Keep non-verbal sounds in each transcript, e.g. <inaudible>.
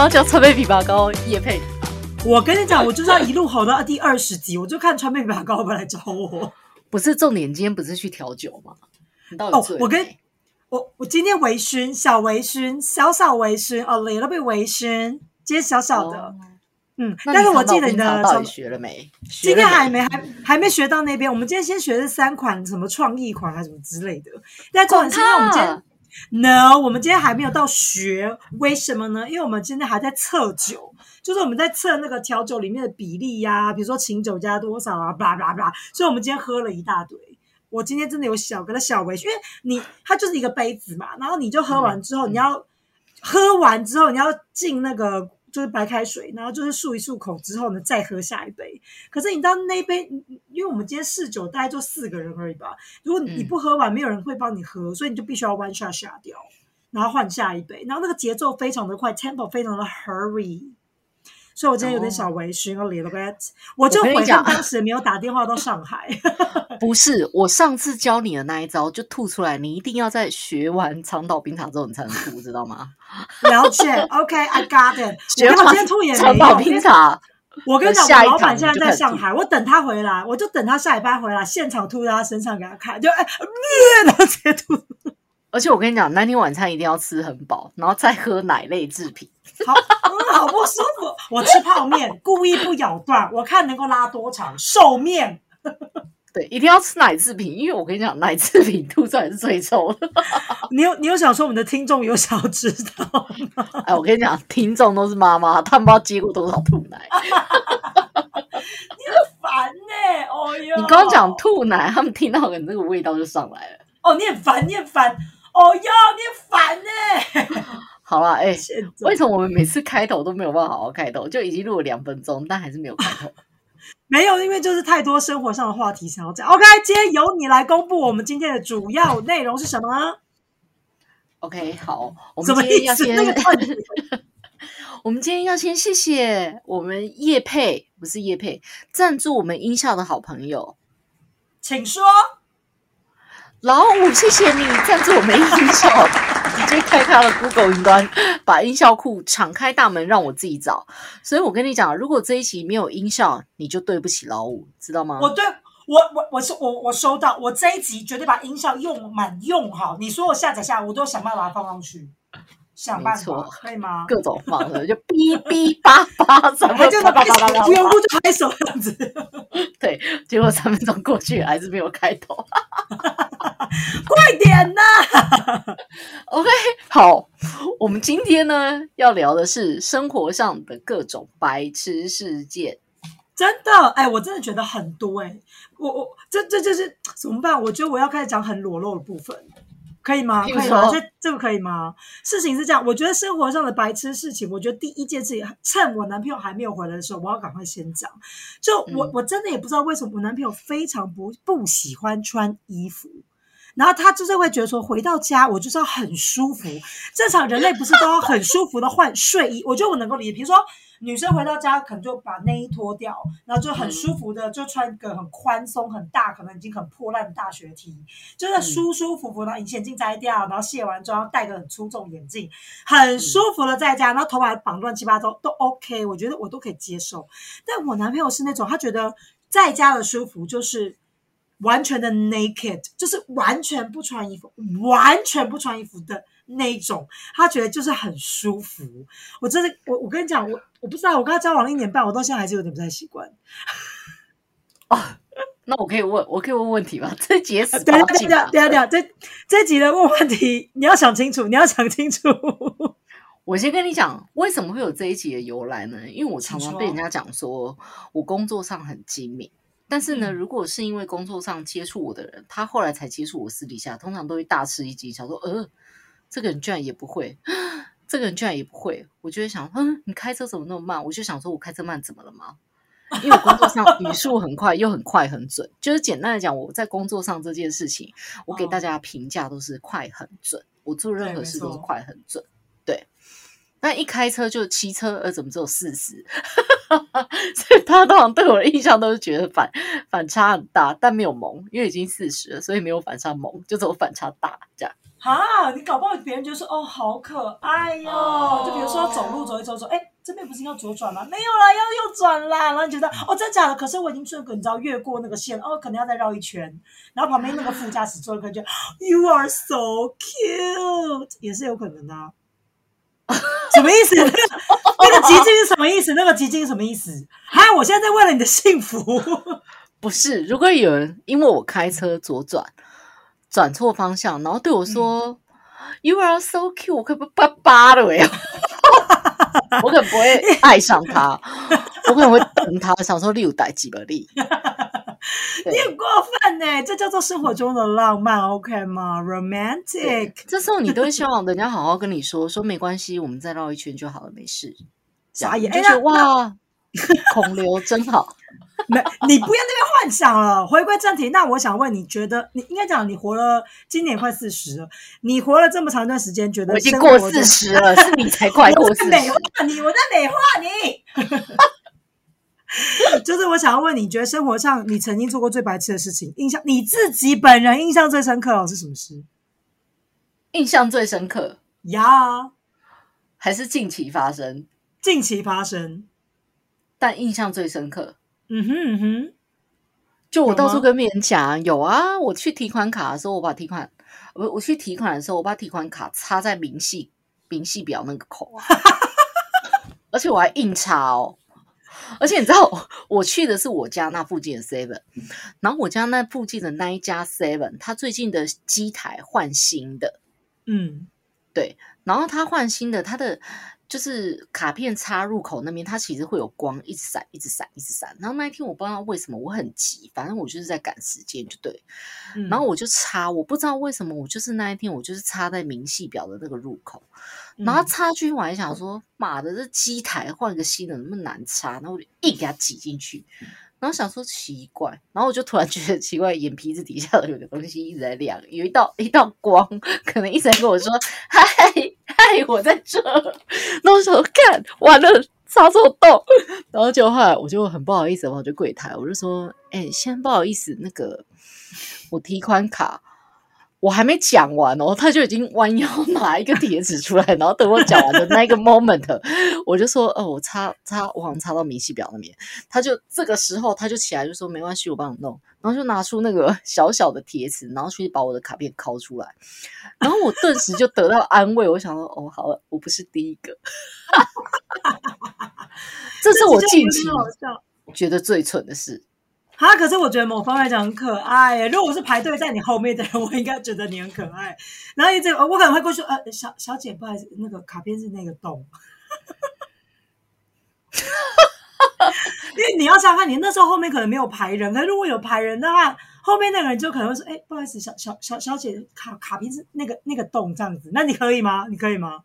要叫川贝枇杷膏叶配？我跟你讲，我就是要一路吼到第二十集，我就看川贝枇杷膏会不会来找我。不是重点，今天不是去调酒吗？你到哦底醉，了我跟我我今天微醺，小微醺，小小微醺哦 little bit 微醺，今天小小的，哦嗯。但是我记得你的到底学了没？今天还没。没还还没学到那边，我们今天先学的是三款什么创意款还是什么之类的。但重点是因为我们今天 no，我们今天还没有到学，为什么呢？因为我们今天还在测酒，就是我们在测那个调酒里面的比例呀、比如说琴酒加多少啊，巴拉巴拉巴拉。所以我们今天喝了一大堆。我今天真的有小跟他小微醺，因为你它就是一个杯子嘛，然后你就喝完之后，你要喝完之后你要进那个就是白开水，然后就是漱一漱口之后呢，再喝下一杯。可是你知道那一杯，因为我们今天试酒大概就四个人而已吧，如果你嗯不喝完，没有人会帮你喝，所以你就必须要 one shot 下掉，然后换下一杯，然后那个节奏非常的快，tempo 非常的 hurry。所以我今天有点小微醺，a little bit，我就悔恨我跟你讲当时没有打电话到上海。<laughs> 不是，我上次教你的那一招就吐出来，你一定要在学完长岛冰茶之后你才能吐，知道吗？<laughs> 了解，OK，I、got it。我学完今天吐也没长岛。冰茶，我跟你讲，我老板现在在上海，我等他回来，我就等他下礼拜回来，现场吐在他身上给他看，就哎，呃然后直接吐。而且我跟你讲，那天晚餐一定要吃很饱，然后再喝奶类制品。好，嗯，好不舒服。<laughs> 我吃泡面，故意不咬断，我看能够拉多长。寿面，<laughs> 对，一定要吃奶制品，因为我跟你讲，奶制品吐出来是最臭的。<laughs> 你有你有想说我们的听众有想要知道吗？哎，我跟你讲，听众都是妈妈，他们不知道接过多少吐奶。你很烦呢、哦哟，你刚刚讲吐奶，他们听到的那个味道就上来了。哦，你很烦，你很烦，哦哟，你烦呢、<laughs> 好了，哎、为什么我们每次开头都没有办法好好开头？就已经录了两分钟，但还是没有开头。<laughs> 没有，因为就是太多生活上的话题想要讲。OK，今天由你来公布我们今天的主要内容是什么？OK，好，我们？今天要先，<laughs> 我们今天要先谢谢我们叶佩，不是叶佩，赞助我们音效的好朋友请说。老五，谢谢你赞助我们音效，直接开开了 Google 云端，把音效库敞开大门让我自己找。所以我跟你讲，如果这一集没有音效，你就对不起老五，知道吗？我对我我我是我我收到，我这一集绝对把音效用满用好。你说我下载下来，我都想办法放上去，想办法，可以吗？各种方式，就哔哔叭叭，什么还 <laughs> 就叭叭叭叭叭员工就拍手这样子，<laughs> 对，结果三分钟过去还是没有开头。<laughs> 快点呐！OK，好，我们今天呢要聊的是生活上的各种白痴事件。真的，哎，我真的觉得很多哎、我我这这就是怎么办？我觉得我要开始讲很裸露的部分，可以吗？可以吗？说这这个可以吗？事情是这样，我觉得生活上的白痴事情，我觉得第一件事情，趁我男朋友还没有回来的时候，我要赶快先讲。就我、嗯我真的也不知道为什么我男朋友非常不不喜欢穿衣服。然后他就是会觉得说，回到家我就是要很舒服。正常人类不是都要很舒服的换睡衣？我觉得我能够理解。比如说女生回到家可能就把内衣脱掉，然后就很舒服的就穿一个很宽松、很大，可能已经很破烂的大学 T，就是舒舒服服的，隐形眼镜摘掉，然后卸完妆戴个很粗重眼镜，很舒服的在家，然后头发绑乱七八糟都 OK，我觉得我都可以接受。但我男朋友是那种他觉得在家的舒服就是。完全的 naked，就是完全不穿衣服，完全不穿衣服的那一种，他觉得就是很舒服。我真的，我我跟你讲，我我不知道，我跟他交往了一年半，我到现在还是有点不太习惯。<laughs> 哦那我可以问，我可以问问题吗？<laughs> 这节死等一下，等一下，报警啊！等下，等下，这这集的问问题，你要想清楚，你要想清楚。<laughs> 我先跟你讲，为什么会有这一集的由来呢？因为我常常被人家讲说我工作上很精明，但是呢，嗯如果是因为工作上接触我的人，他后来才接触我私底下，通常都会大吃一惊，想说，呃，这个人居然也不会，这个人居然也不会，我就会想，嗯，你开车怎么那么慢？我就想说，我开车慢怎么了吗？因为我工作上 <laughs> 语速很快，又很快很准。就是简单的讲，我在工作上这件事情，我给哦大家评价都是快很准。我做任何事都是快很准。对，那一开车就骑车，呃，怎么只有四十？<laughs> 所以他通常对我的印象都是觉得反反差很大，但没有萌，因为已经四十了，所以没有反差萌，就只有反差大这样。啊，你搞不好别人就说哦，好可爱哟、哦就比如说走路走一走走，哎，这边不是要左转吗？没有啦，要右转啦。然后你觉得哦，真假的？可是我已经顺个，你知道越过那个线，哦，可能要再绕一圈。然后旁边那个副驾驶座可能就 You are so cute，也是有可能的、啊。<laughs> 什么意思？那个那个极尽是什么意思？那个极尽是什么意思？嗨，我现在在为了你的幸福。不是，如果有人因为我开车左转转错方向，然后对我说、You are so cute”，我可不巴巴的哎，<laughs> 我可能不会爱上他，我可能会等他，想说你有带几个力。你很过分呢，这叫做生活中的浪漫，OK 吗？Romantic。这时候你都会希望人家好好跟你说，说没关系，我们再绕一圈就好了，没事。这样傻眼就哇，孔刘真好。没，你不要那边幻想了。回归正题，那我想问，你觉得你应该讲，你活了今年快四十了，你活了这么长一段时间，觉得我已经过四十了，是你才快过四十我在美。化你，我在美化你。<laughs> 就是我想要问你，觉得生活上你曾经做过最白痴的事情，印象你自己本人印象最深刻哦是什么事？印象最深刻呀、还是近期发生，近期发生。但印象最深刻。嗯哼嗯哼，就我到处跟别人讲，有啊，我去提款卡的时候，我把提款，我我去提款的时候，我把提款卡插在明细明细表那个口啊，<laughs> 而且我还硬插哦。而且你知道，我去的是我家那附近的 Seven，然后我家那附近的那一家 Seven，它最近的机台换新的，嗯。对然后它换新的，它的就是卡片插入口那边，它其实会有光一直闪，一直闪，一直闪。然后那一天我不知道为什么我很急，反正我就是在赶时间，就对。嗯，然后我就插，我不知道为什么，我就是那一天我就是插在明细表的那个入口，然后嗯插进去，我还想说，妈的，这机台换个新的，那么难插，然后我就硬给它挤进去。然后想说奇怪，然后我就突然觉得奇怪，眼皮子底下有个东西一直在亮，有一道一道光，<laughs> 可能一直在跟我说：“ <laughs> 嗨嗨，<laughs> 我在这。”然后我想说看完了插错洞，<laughs> 然后就后来我就很不好意思，我就柜台，我就说：“哎、先不好意思，那个我提款卡。”我还没讲完哦，他就已经弯腰拿一个贴纸出来，然后等我讲完的那个 moment，<laughs> 我就说：“哦，我插插，我好像插到明细表那边。”他就这个时候他就起来就说：“没关系，我帮你弄。”然后就拿出那个小小的贴纸，然后去把我的卡片拷出来，然后我顿时就得到安慰。我想说：“哦，好了，我不是第一个。<laughs> ”这是我近期。觉得最蠢的事。啊，可是我觉得某方面来讲很可爱耶。如果我是排队在你后面的人，我应该觉得你很可爱。然后一直我可能会过去，呃，小小姐，不好意思，那个卡片是那个洞。<laughs> 因为你要想想看，你那时候后面可能没有排人，可是如果有排人的话，后面那个人就可能会说：“哎、不好意思，小小小小姐，卡卡片是那个那个洞这样子。”那你可以吗？你可以吗？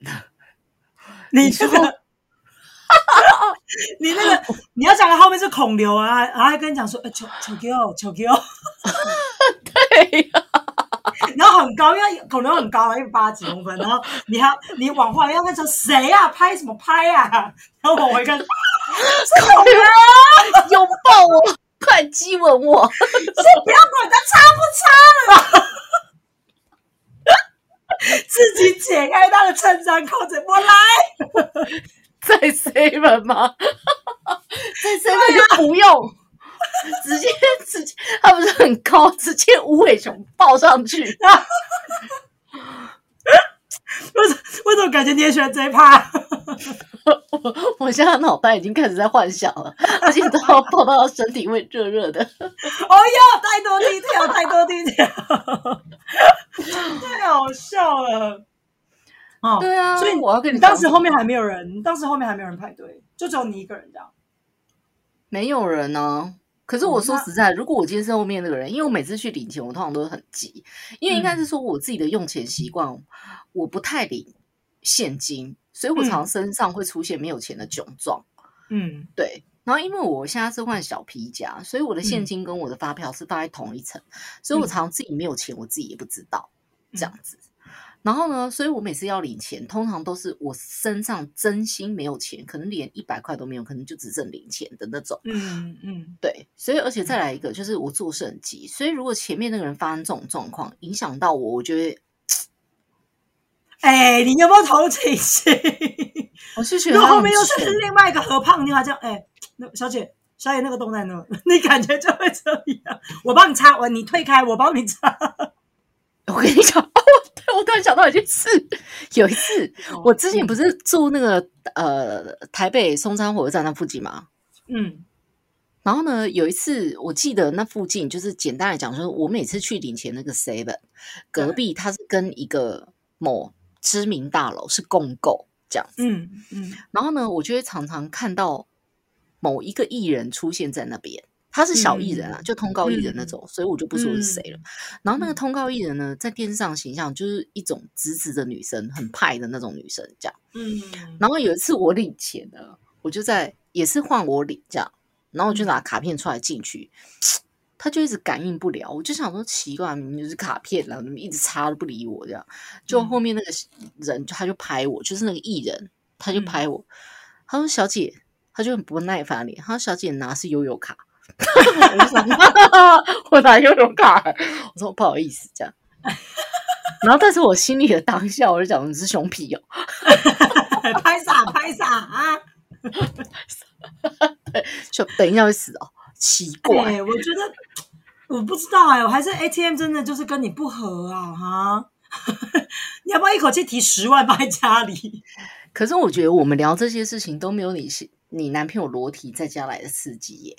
<laughs> 你这个，<laughs> 你那个，你要讲的后面是孔刘啊，然后还跟你讲说：“呃，求求给我，求给我。”对呀、<laughs> 然后很高，因为孔刘很高啊，一百八十几公分。然后你还你往后要跟说谁呀、拍什么拍呀、然后我一看，是孔刘，拥抱我，快激吻我！不要管他擦不擦了。<laughs> 自己解开他的衬衫扣子，我来。在 seven 吗？<laughs> 在 seven 就不用，直接直接，他不是很高，直接无尾熊抱上去。<laughs> 为什为什么感觉你也喜欢这一趴？我 <laughs> 我现在脑袋已经开始在幻想了，而且都要抱到身体会热热的。哦哟，太多 detail，太多 detail，太好笑了。哦，对啊，所以我要跟你讲当时后面还没有人，当时后面还没有人排队，就只有你一个人这样。没有人呢、可是我说实在，如果我今天是后面那个人，因为我每次去领钱，我通常都是很急，因为应该是说我自己的用钱习惯，我不太领现金，所以我常常身上会出现没有钱的窘状。嗯。对，然后因为我现在是换小皮夹，所以我的现嗯。金跟我的发票是放在同一层，所以我常自己没有钱，我自己也不知道这样子。然后呢，所以我每次要领钱，通常都是我身上真心没有钱，可能连一百块都没有，可能就只剩零钱的那种。嗯嗯，对，所以而且再来一个，就是我做事很急，所以如果前面那个人发生这种状况，影响到我，我就会，<tsk> 哎，你有没有同情心？<laughs> 我是觉如得他很果后面又是蠢另外一个何胖妞，还这样，哎，那小姐，小姐那个洞在那，<laughs> 你感觉就会这样。我帮你擦，我你退开，我帮你擦。我跟你讲，我突然想到一件事，有一次我之前不是住那个呃台北松山火车站那附近吗？嗯然后呢，有一次我记得那附近就是简单来讲，就是我每次去领钱那个 seven 隔壁，它是跟一个某知名大楼是共购这样子。嗯嗯然后呢，我就会常常看到某一个艺人出现在那边，他是小艺人啊，嗯就通告艺人那种，所以我就不说是谁了。然后那个嗯通告艺人呢，在电视上形象就是一种直直的女生，很派的那种女生这样。嗯，然后有一次我领钱呢，我就在也是换我领这样，然后我就拿卡片出来进去，他就一直感应不了，我就想说奇怪，明明就是卡片了，怎么一直插都不理我这样？就嗯后面那个人他就拍我，就是那个艺人，他就嗯拍我，他说小姐，他就很不耐烦脸，他说小姐拿是悠悠卡。<laughs> 我就想，我拿悠游卡，我说不好意思，这样。<laughs> 然后，但是我心里的当下，我就讲你是熊皮哦，<laughs> 拍傻拍傻啊！就等一下会死哦，奇怪。对，我觉得我不知道哎、我还是 ATM 真的就是跟你不合啊哈。你要不要一口气提十万放在家里？可是我觉得我们聊这些事情都没有你你男朋友裸体在家来的刺激耶。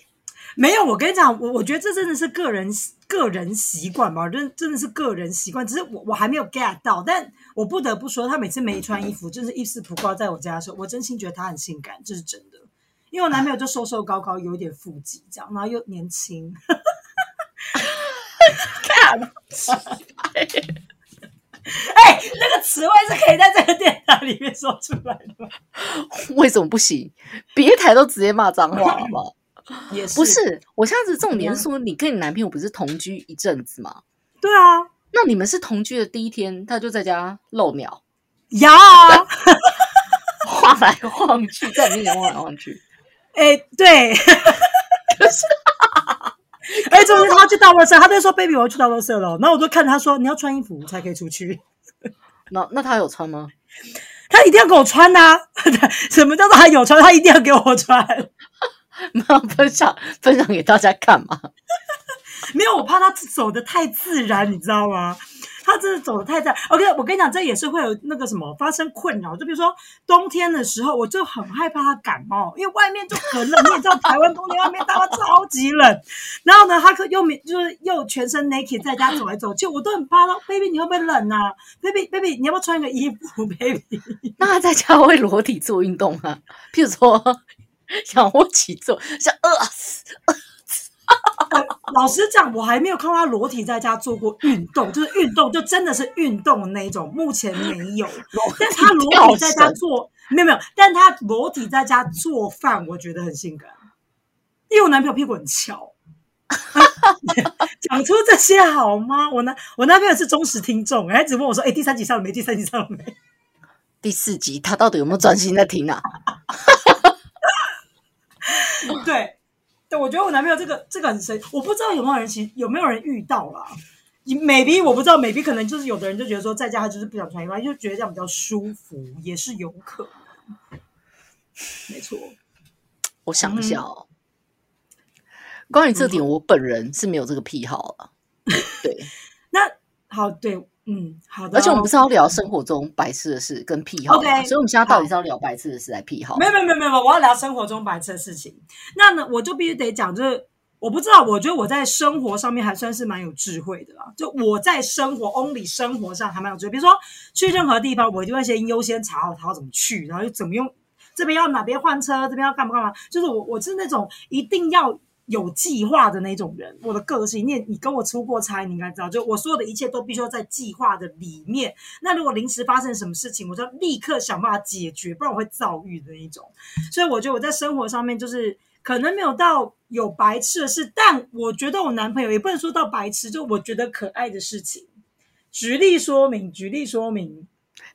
没有，我跟你讲，我我觉得这真的是个人个人习惯吧，真真的是个人习惯。只是我我还没有 get 到，但我不得不说，他每次没穿衣服，真是一丝不挂在我家的时候，我真心觉得他很性感，这是真的。因为我男朋友就瘦瘦高高，有点腹肌这样，然后又年轻。<laughs> 看，哎、那个词汇是可以在这个电台里面说出来的吗？<laughs> 为什么不行？别台都直接骂脏话，好不好？也是，不是，我现在是重点说，你跟你男朋友不是同居一阵子吗？对啊，那你们是同居的第一天，他就在家露鸟，呀，啊 <laughs> 晃来晃去，在你面前晃来晃去。<laughs> 哎、对。可是 <laughs> 哎，就是他去倒垃圾，他就说：“baby，我要去倒垃圾了。”然后我就看他说：“你要穿衣服才可以出去。那那他有穿吗？”他一定要给我穿呐、什么叫做他有穿？他一定要给我穿。<laughs> 那分享分享给大家看嘛。<laughs> 没有，我怕他走的太自然，你知道吗？他真的走的太自然。OK，我跟你讲，这也是会有那个什么发生困扰。就比如说冬天的时候，我就很害怕他感冒，因为外面就很冷，你也知道台湾冬天外面大妈超级冷。<laughs> 然后呢，他可又没就是又全身 naked 在家走来走去，我都很怕他。baby，你会不会冷啊？baby baby，你要不要穿个衣服？baby，那他在家会裸体做运动啊？譬如说仰卧起坐，像饿死。老实讲，我还没有看到他裸体在家做过运动，就是运动，就真的是运动的那一种，目前没有。但他裸体在家做，没有没有，但他裸体在家做饭，我觉得很性感，因为我男朋友屁股很翘。<laughs> 讲出这些好吗？我男我男朋友是忠实听众，哎只问我说：“哎、第三集上了没？第三集上了没第四集他到底有没有专心在听啊？？” <laughs> 对，对，我觉得我男朋友这个这个很神，我不知道有没有人其有没有人遇到啦。maybe 我不知道，maybe 可能就是有的人就觉得说在家他就是不想穿衣服，他就觉得这样比较舒服，也是有可能。没错，我想一下哦。关于这点，我本人是没有这个癖好了。对，那好，对，嗯，好的。而且我们不是要聊生活中白痴的事跟癖好 OK，所以我们现在到底是要聊白痴的事还是癖好？没有没有没有没有，我要聊生活中白痴的事情。那呢，我就必须得讲，就是我不知道，我觉得我在生活上面还算是蛮有智慧的啦。就我在生活 only 生活上还蛮有智慧，比如说去任何地方，我一定会先优先查好他要怎么去，然后又怎么用，这边要哪边换车，这边要干嘛干嘛。就是我我是那种一定要。有计划的那种人，我的个性，你也你跟我出过差，你应该知道，就我所有的一切都必须要在计划的里面。那如果临时发生什么事情，我就要立刻想办法解决，不然我会躁郁的那一种。所以我觉得我在生活上面就是可能没有到有白痴的事，但我觉得我男朋友也不能说到白痴，就我觉得可爱的事情，举例说明，举例说明。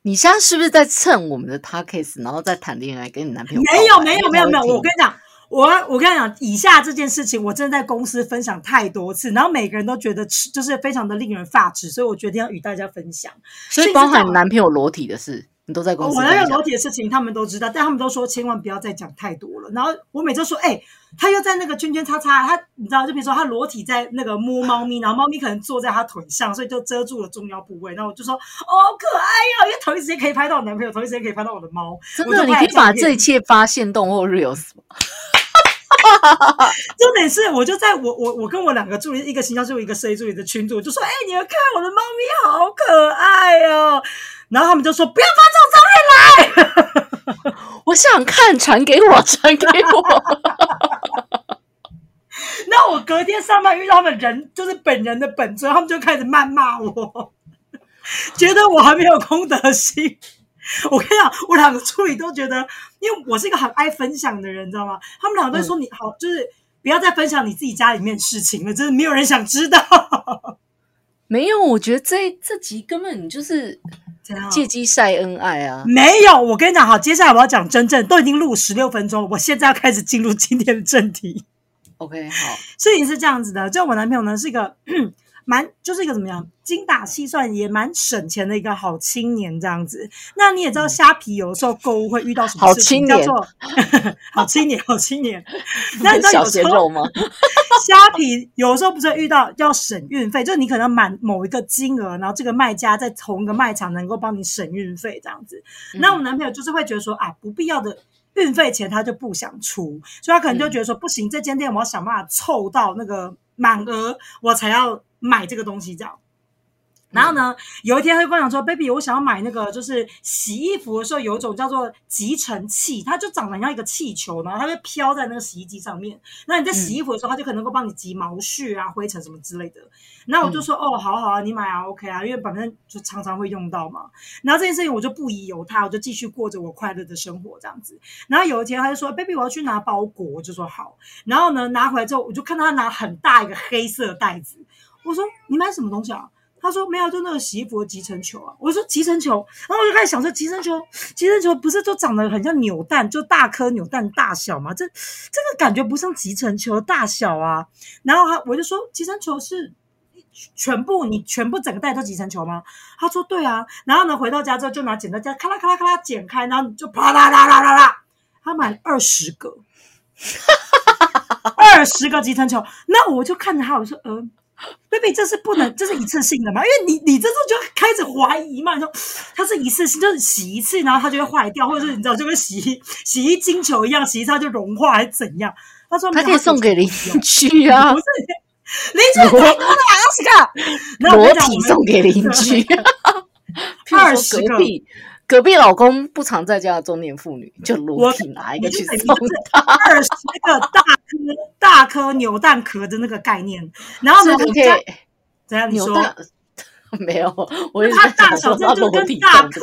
你现在是不是在蹭我们的 podcast，然后再谈恋爱，跟你男朋友？没有，没有，没有，没有。我跟你讲，我我跟你讲，以下这件事情，我真的在公司分享太多次，然后每个人都觉得就是非常的令人发指，所以我决定要与大家分享。所以包含你男朋友裸体的事。你都在公司，我那个裸体的事情他们都知道，但他们都说千万不要再讲太多了。然后我每次说，哎，他又在那个圈圈叉叉，他你知道，就比如说他裸体在那个摸猫咪，然后猫咪可能坐在他腿上，所以就遮住了重要部位。然后我就说，哦，可爱呀，因为同一时间可以拍到我男朋友，同一时间可以拍到我的猫。真的，你可以把这一切发现动或 reels 吗？<laughs> 重点是，我就在我我我跟我两个助理，一个形象助理，一个设计助理的群组，就说，哎，你们看我的猫咪好可爱哦。然后他们就说：“不要发这种照片来，<laughs> 我想看，传给我，传给我。”那我隔天上班遇到他们人，就是本人的本尊，他们就开始谩骂我，觉得我还没有公德心。<laughs> 我跟你讲，我两个助理都觉得，因为我是一个很爱分享的人，你知道吗？他们两个都说：“你好，就是不要再分享你自己家里面事情了，真的没有人想知道。<laughs> ”没有，我觉得这这集根本就是借机晒恩爱啊！没有，我跟你讲，好，接下来我要讲真正，都已经录十六分钟，我现在要开始进入今天的正题。OK，好，事情是这样子的，就我男朋友呢是一个。蛮就是一个怎么样精打细算也蛮省钱的一个好青年这样子。那你也知道虾皮有的时候购物会遇到什么事情叫做 <laughs> 好青年好青年。<laughs> 那你知道有时候吗？虾皮有时候不是遇到要省运费，就是你可能满某一个金额，然后这个卖家在同一个卖场能够帮你省运费这样子。那我男朋友就是会觉得说啊，不必要的运费钱他就不想出，所以他可能就觉得说不行，这间店我要想办法凑到那个满额，我才要。买这个东西这样，然后呢，有一天他就跟我讲说：“baby，我想要买那个，就是洗衣服的时候有一种叫做集尘器，它就长得像一个气球，然后它会飘在那个洗衣机上面。那你在洗衣服的时候，它就可能够帮你集毛絮啊、灰尘什么之类的。然后我就说：哦，好好啊，你买啊，OK 啊，因为反正就常常会用到嘛。然后这件事情我就不疑有他，我就继续过着我快乐的生活这样子。然后有一天他就说：baby，我要去拿包裹，我就说好。然后呢，拿回来之后，我就看到他拿很大一个黑色袋子。我说你买什么东西啊？他说没有，就那个洗衣服的集成球啊。我说集成球，然后我就开始想说，集成球，集成球不是都长得很像扭蛋，就大颗扭蛋大小吗？这这个感觉不像集成球大小啊。然后他我就说，集成球是全部你全部整个袋都集成球吗？他说对啊。然后呢，回到家之后就拿剪刀，这样咔啦咔啦咔啦剪开，然后就啪啦啦啦啦啦，他买了二十个，<laughs> 二十个集成球。那我就看着他，我说嗯。<laughs> baby，这是不能，这是一次性的嘛？因为你，你这时候就开始怀疑嘛，你说它是一次性，就是洗一次，然后它就会坏掉，或者是你知道，就跟洗衣洗衣金球一样，洗一次它就融化，还是怎样？他说他可以 <laughs> 送给邻居啊，<laughs> 不是邻居太多了，二十个裸体送给邻居，二十个。隔壁老公不常在家的中年妇女，就裸体拿一个去送他。二十个大颗大颗扭蛋壳的那个概念，然后呢，可以怎样？你说 <laughs> 没有？我他大小真就跟大颗，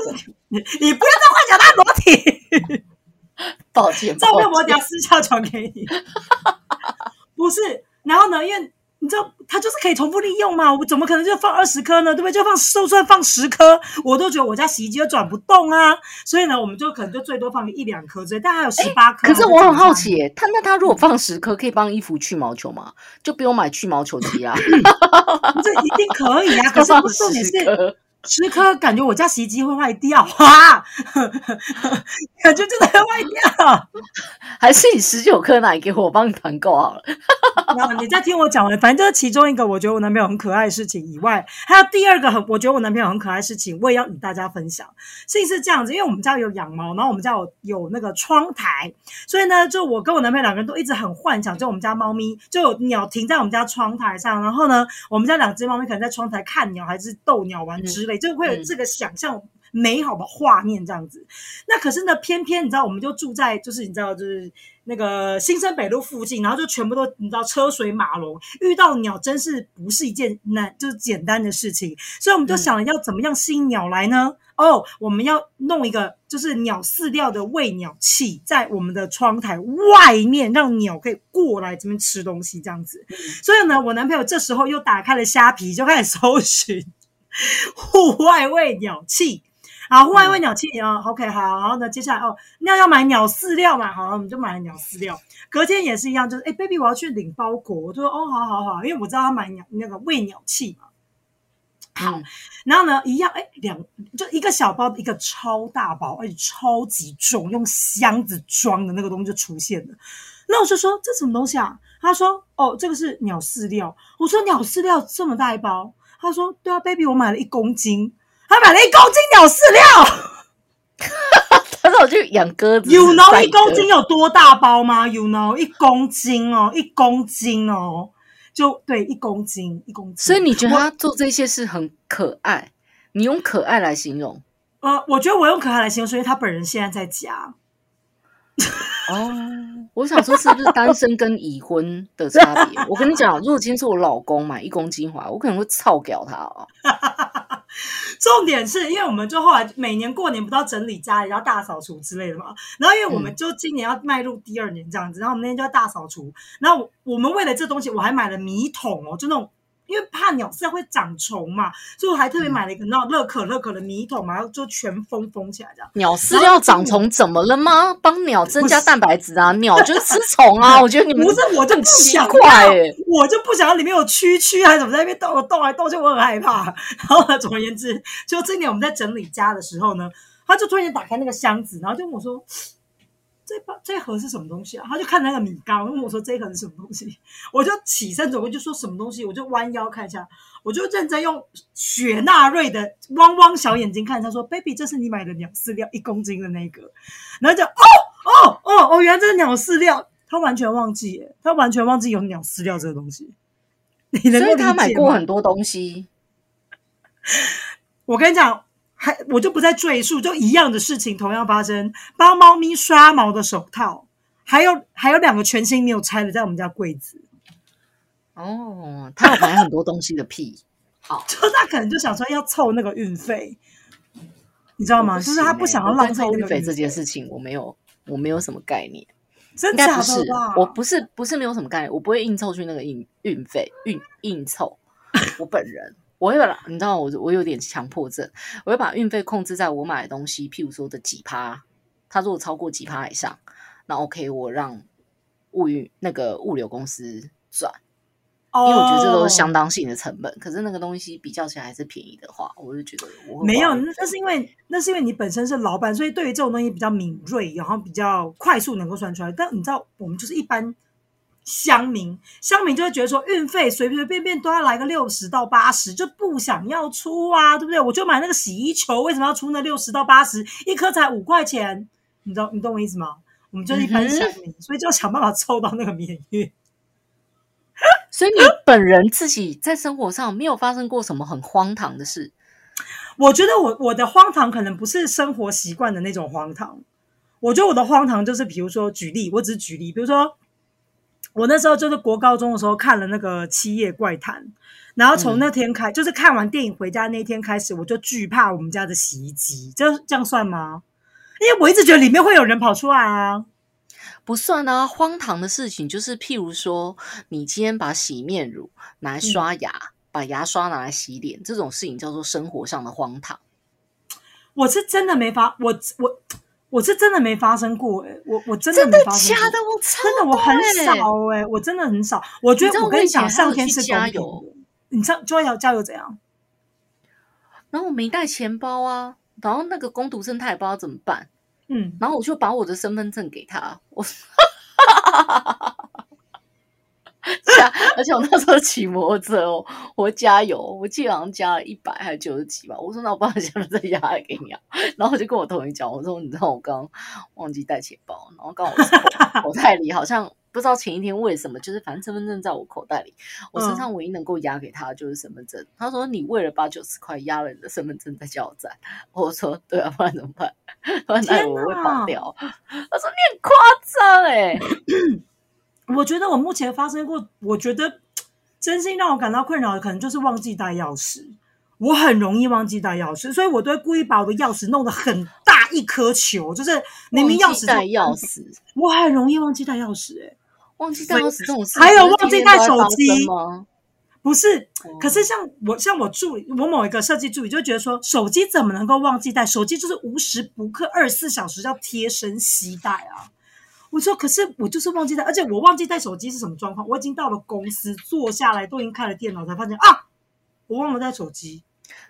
你 <laughs> 你不要再幻想他裸体。<laughs> 抱歉，照片我等下私下传给你。不是，然后呢？因为。你知道它就是可以重复利用嘛？我怎么可能就放二十颗呢？对不对？就放就算放十颗，我都觉得我家洗衣机都转不动啊。所以呢，我们就可能就最多放一两颗之类，但还有十八颗。可是我很好奇，他那他如果放十颗，可以帮衣服去毛球吗？就不用买去毛球机啊？<laughs> 这一定可以啊！可是 <laughs> 重点是。十颗感觉我家洗衣机会坏掉啊！<laughs> 感觉真的会坏掉，还是你十九颗拿给我，帮你团购好了。那你再听我讲完，反正就是其中一个我觉得我男朋友很可爱的事情以外，还有第二个很我觉得我男朋友很可爱的事情，我也要与大家分享。事情是这样子，因为我们家有养猫，然后我们家有有那个窗台，所以呢，就我跟我男朋友两个人都一直很幻想，就我们家猫咪就有鸟停在我们家窗台上，然后呢，我们家两只猫咪可能在窗台看鸟还是逗鸟玩之类。就会有这个想象美好的画面这样子，那可是呢，偏偏你知道，我们就住在就是你知道，就是那个新生北路附近，然后就全部都你知道车水马龙，遇到鸟真是不是一件难就是简单的事情，所以我们就想了要怎么样吸引鸟来呢？哦，我们要弄一个就是鸟饲料的喂鸟器在我们的窗台外面，让鸟可以过来这边吃东西这样子。所以呢，我男朋友这时候又打开了虾皮，就开始搜寻。<laughs> 户外喂鸟器。好，户外喂鸟器啊、o k 好，然后呢，接下来哦，那要买鸟饲料嘛，好，我们就买了鸟饲料。隔天也是一样，就是哎，baby，我要去领包裹，我就说哦，好好好，因为我知道他买鸟那个喂鸟器嘛。好，嗯然后呢，一样，哎，两就一个小包，一个超大包，而且超级重，用箱子装的那个东西就出现了。那我就说这什么东西啊？他说哦，这个是鸟饲料。我说鸟饲料这么大一包？他说对啊，baby，我买了一公斤。他买了一公斤鸟饲料 <laughs> 他说我去养鸽子，you know 一公斤有多大包吗？you know 一公斤哦，一公斤哦，就对，一公斤，一公斤。所以你觉得他做这些事很可爱？你用可爱来形容呃，我觉得我用可爱来形容，所以他本人现在在家。哦。我想说，是不是单身跟已婚的差别？<laughs> 我跟你讲，如果今天是我老公买一公斤回来，我可能会操掉他哦。<laughs> 重点是因为我们就后来每年过年不都要整理家里，要大扫除之类的嘛。然后因为我们就今年要迈入第二年这样子，然后我们那天就要大扫除。然后我我们为了这东西，我还买了米桶哦，就那种因为怕鸟饲料会长虫嘛，所以我还特别买了一个那种乐可乐可的米桶嘛，然后就全封封起来这样。鸟饲料长虫怎么了吗？帮鸟增加蛋白质啊！鸟就是吃虫啊！<laughs> 我觉得你们不是，我就不想怪要欸我就不想要里面有蛆蛆还是怎么在那边动动来动去，我很害怕。然后呢，总而言之，就今年我们在整理家的时候呢，他就突然间打开那个箱子，然后就问我说：“这包这盒是什么东西啊？”他就看那个米缸，问我说：“这一盒是什么东西？” <laughs> 我就起身走过去就说什么东西，我就弯腰看一下，我就认真用雪纳瑞的汪汪小眼睛看他说：“baby，这是你买的鸟饲料一公斤的那个。”然后就哦哦哦哦，原来这是鸟饲料。他完全忘记耶，他完全忘记有鸟饲料这个东西。你能够理解所以他买过很多东西。<laughs> 我跟你讲，还我就不再赘述，就一样的事情同样发生。帮猫咪刷毛的手套，还有还有两个全新没有拆的，在我们家柜子。哦，他有买很多东西的屁。好，<laughs> 就他可能就想说要凑那个运费，你知道吗？就是他不想要浪费运费这件事情，我没有，我没有什么概念。真的不是我不是不是没有什么概念，我不会硬凑去那个运运费运硬凑。我本人我会把，你知道我我有点强迫症，我会把运费控制在我买的东西，譬如说的几趴，它如果超过几趴以上，那 OK，我让物运那个物流公司赚，哦因为我觉得这都是相当性的成本。可是那个东西比较起来还是便宜的话，我就觉得我没有，那是因为那是因为你本身是老板，所以对于这种东西比较敏锐，然后比较快速能够算出来。但你知道，我们就是一般乡民，乡民就会觉得说，运费随随便便都要来个六十到八十，就不想要出啊，对不对？我就买那个洗衣球，为什么要出那六十到八十？一颗才五块钱，你知道你懂我意思吗？我们就是一般乡民，所以就要想办法凑到那个免运。所以你本人自己在生活上没有发生过什么很荒唐的事，我觉得我我的荒唐可能不是生活习惯的那种荒唐，我觉得我的荒唐就是，比如说举例，我只是举例，比如说我那时候就是国高中的时候看了那个《七夜怪谈》，然后从那天开，就是看完电影回家那天开始，我就惧怕我们家的洗衣机，这这样算吗？因为我一直觉得里面会有人跑出来啊。不算啊。荒唐的事情就是，譬如说，你今天把洗面乳拿来刷牙，把牙刷拿来洗脸，这种事情叫做生活上的荒唐。我是真的没法，我我我是真的没发生过哎、我我真的没发生过假的？我！真的我很少哎、我真的很少。我觉得我跟你讲，上天是公平加油的。你上就要加油怎样？然后我没带钱包啊，然后那个攻读生他也不知道怎么办，嗯，然后我就把我的身份证给他，我 <laughs> 加，而且我那时候骑摩托车哦，我加油，我记得好像加了一百还是九十几吧。我说那我把身份证压给你啊，然后我就跟我同学讲，我说你知道我刚刚忘记带钱包，然后刚好我口口袋里好像不知道前一天为什么，就是反正身份证在我口袋里，我身上唯一能够压给他的就是身份证。他说你为了八九十块压了你的身份证在加油站，我说对啊，不然怎么办？不然那我会跑掉。他说你很夸张哎。<laughs> 我觉得我目前发生过，我觉得真心让我感到困扰的，可能就是忘记带钥匙。我很容易忘记带钥匙，所以我都会故意把我的钥匙弄得很大一颗球，就是明明钥匙带钥匙，<laughs> 我很容易忘记带钥匙、欸，忘记带钥匙这种事，还有忘记带手机吗？不是，可是像我像我助理，我某一个设计助理就觉得说，手机怎么能够忘记带？手机就是无时不刻、二十四小时要贴身携带啊！我说，可是我就是忘记带，而且我忘记带手机是什么状况？我已经到了公司坐下来，都已经开了电脑，才发现啊，我忘了带手机。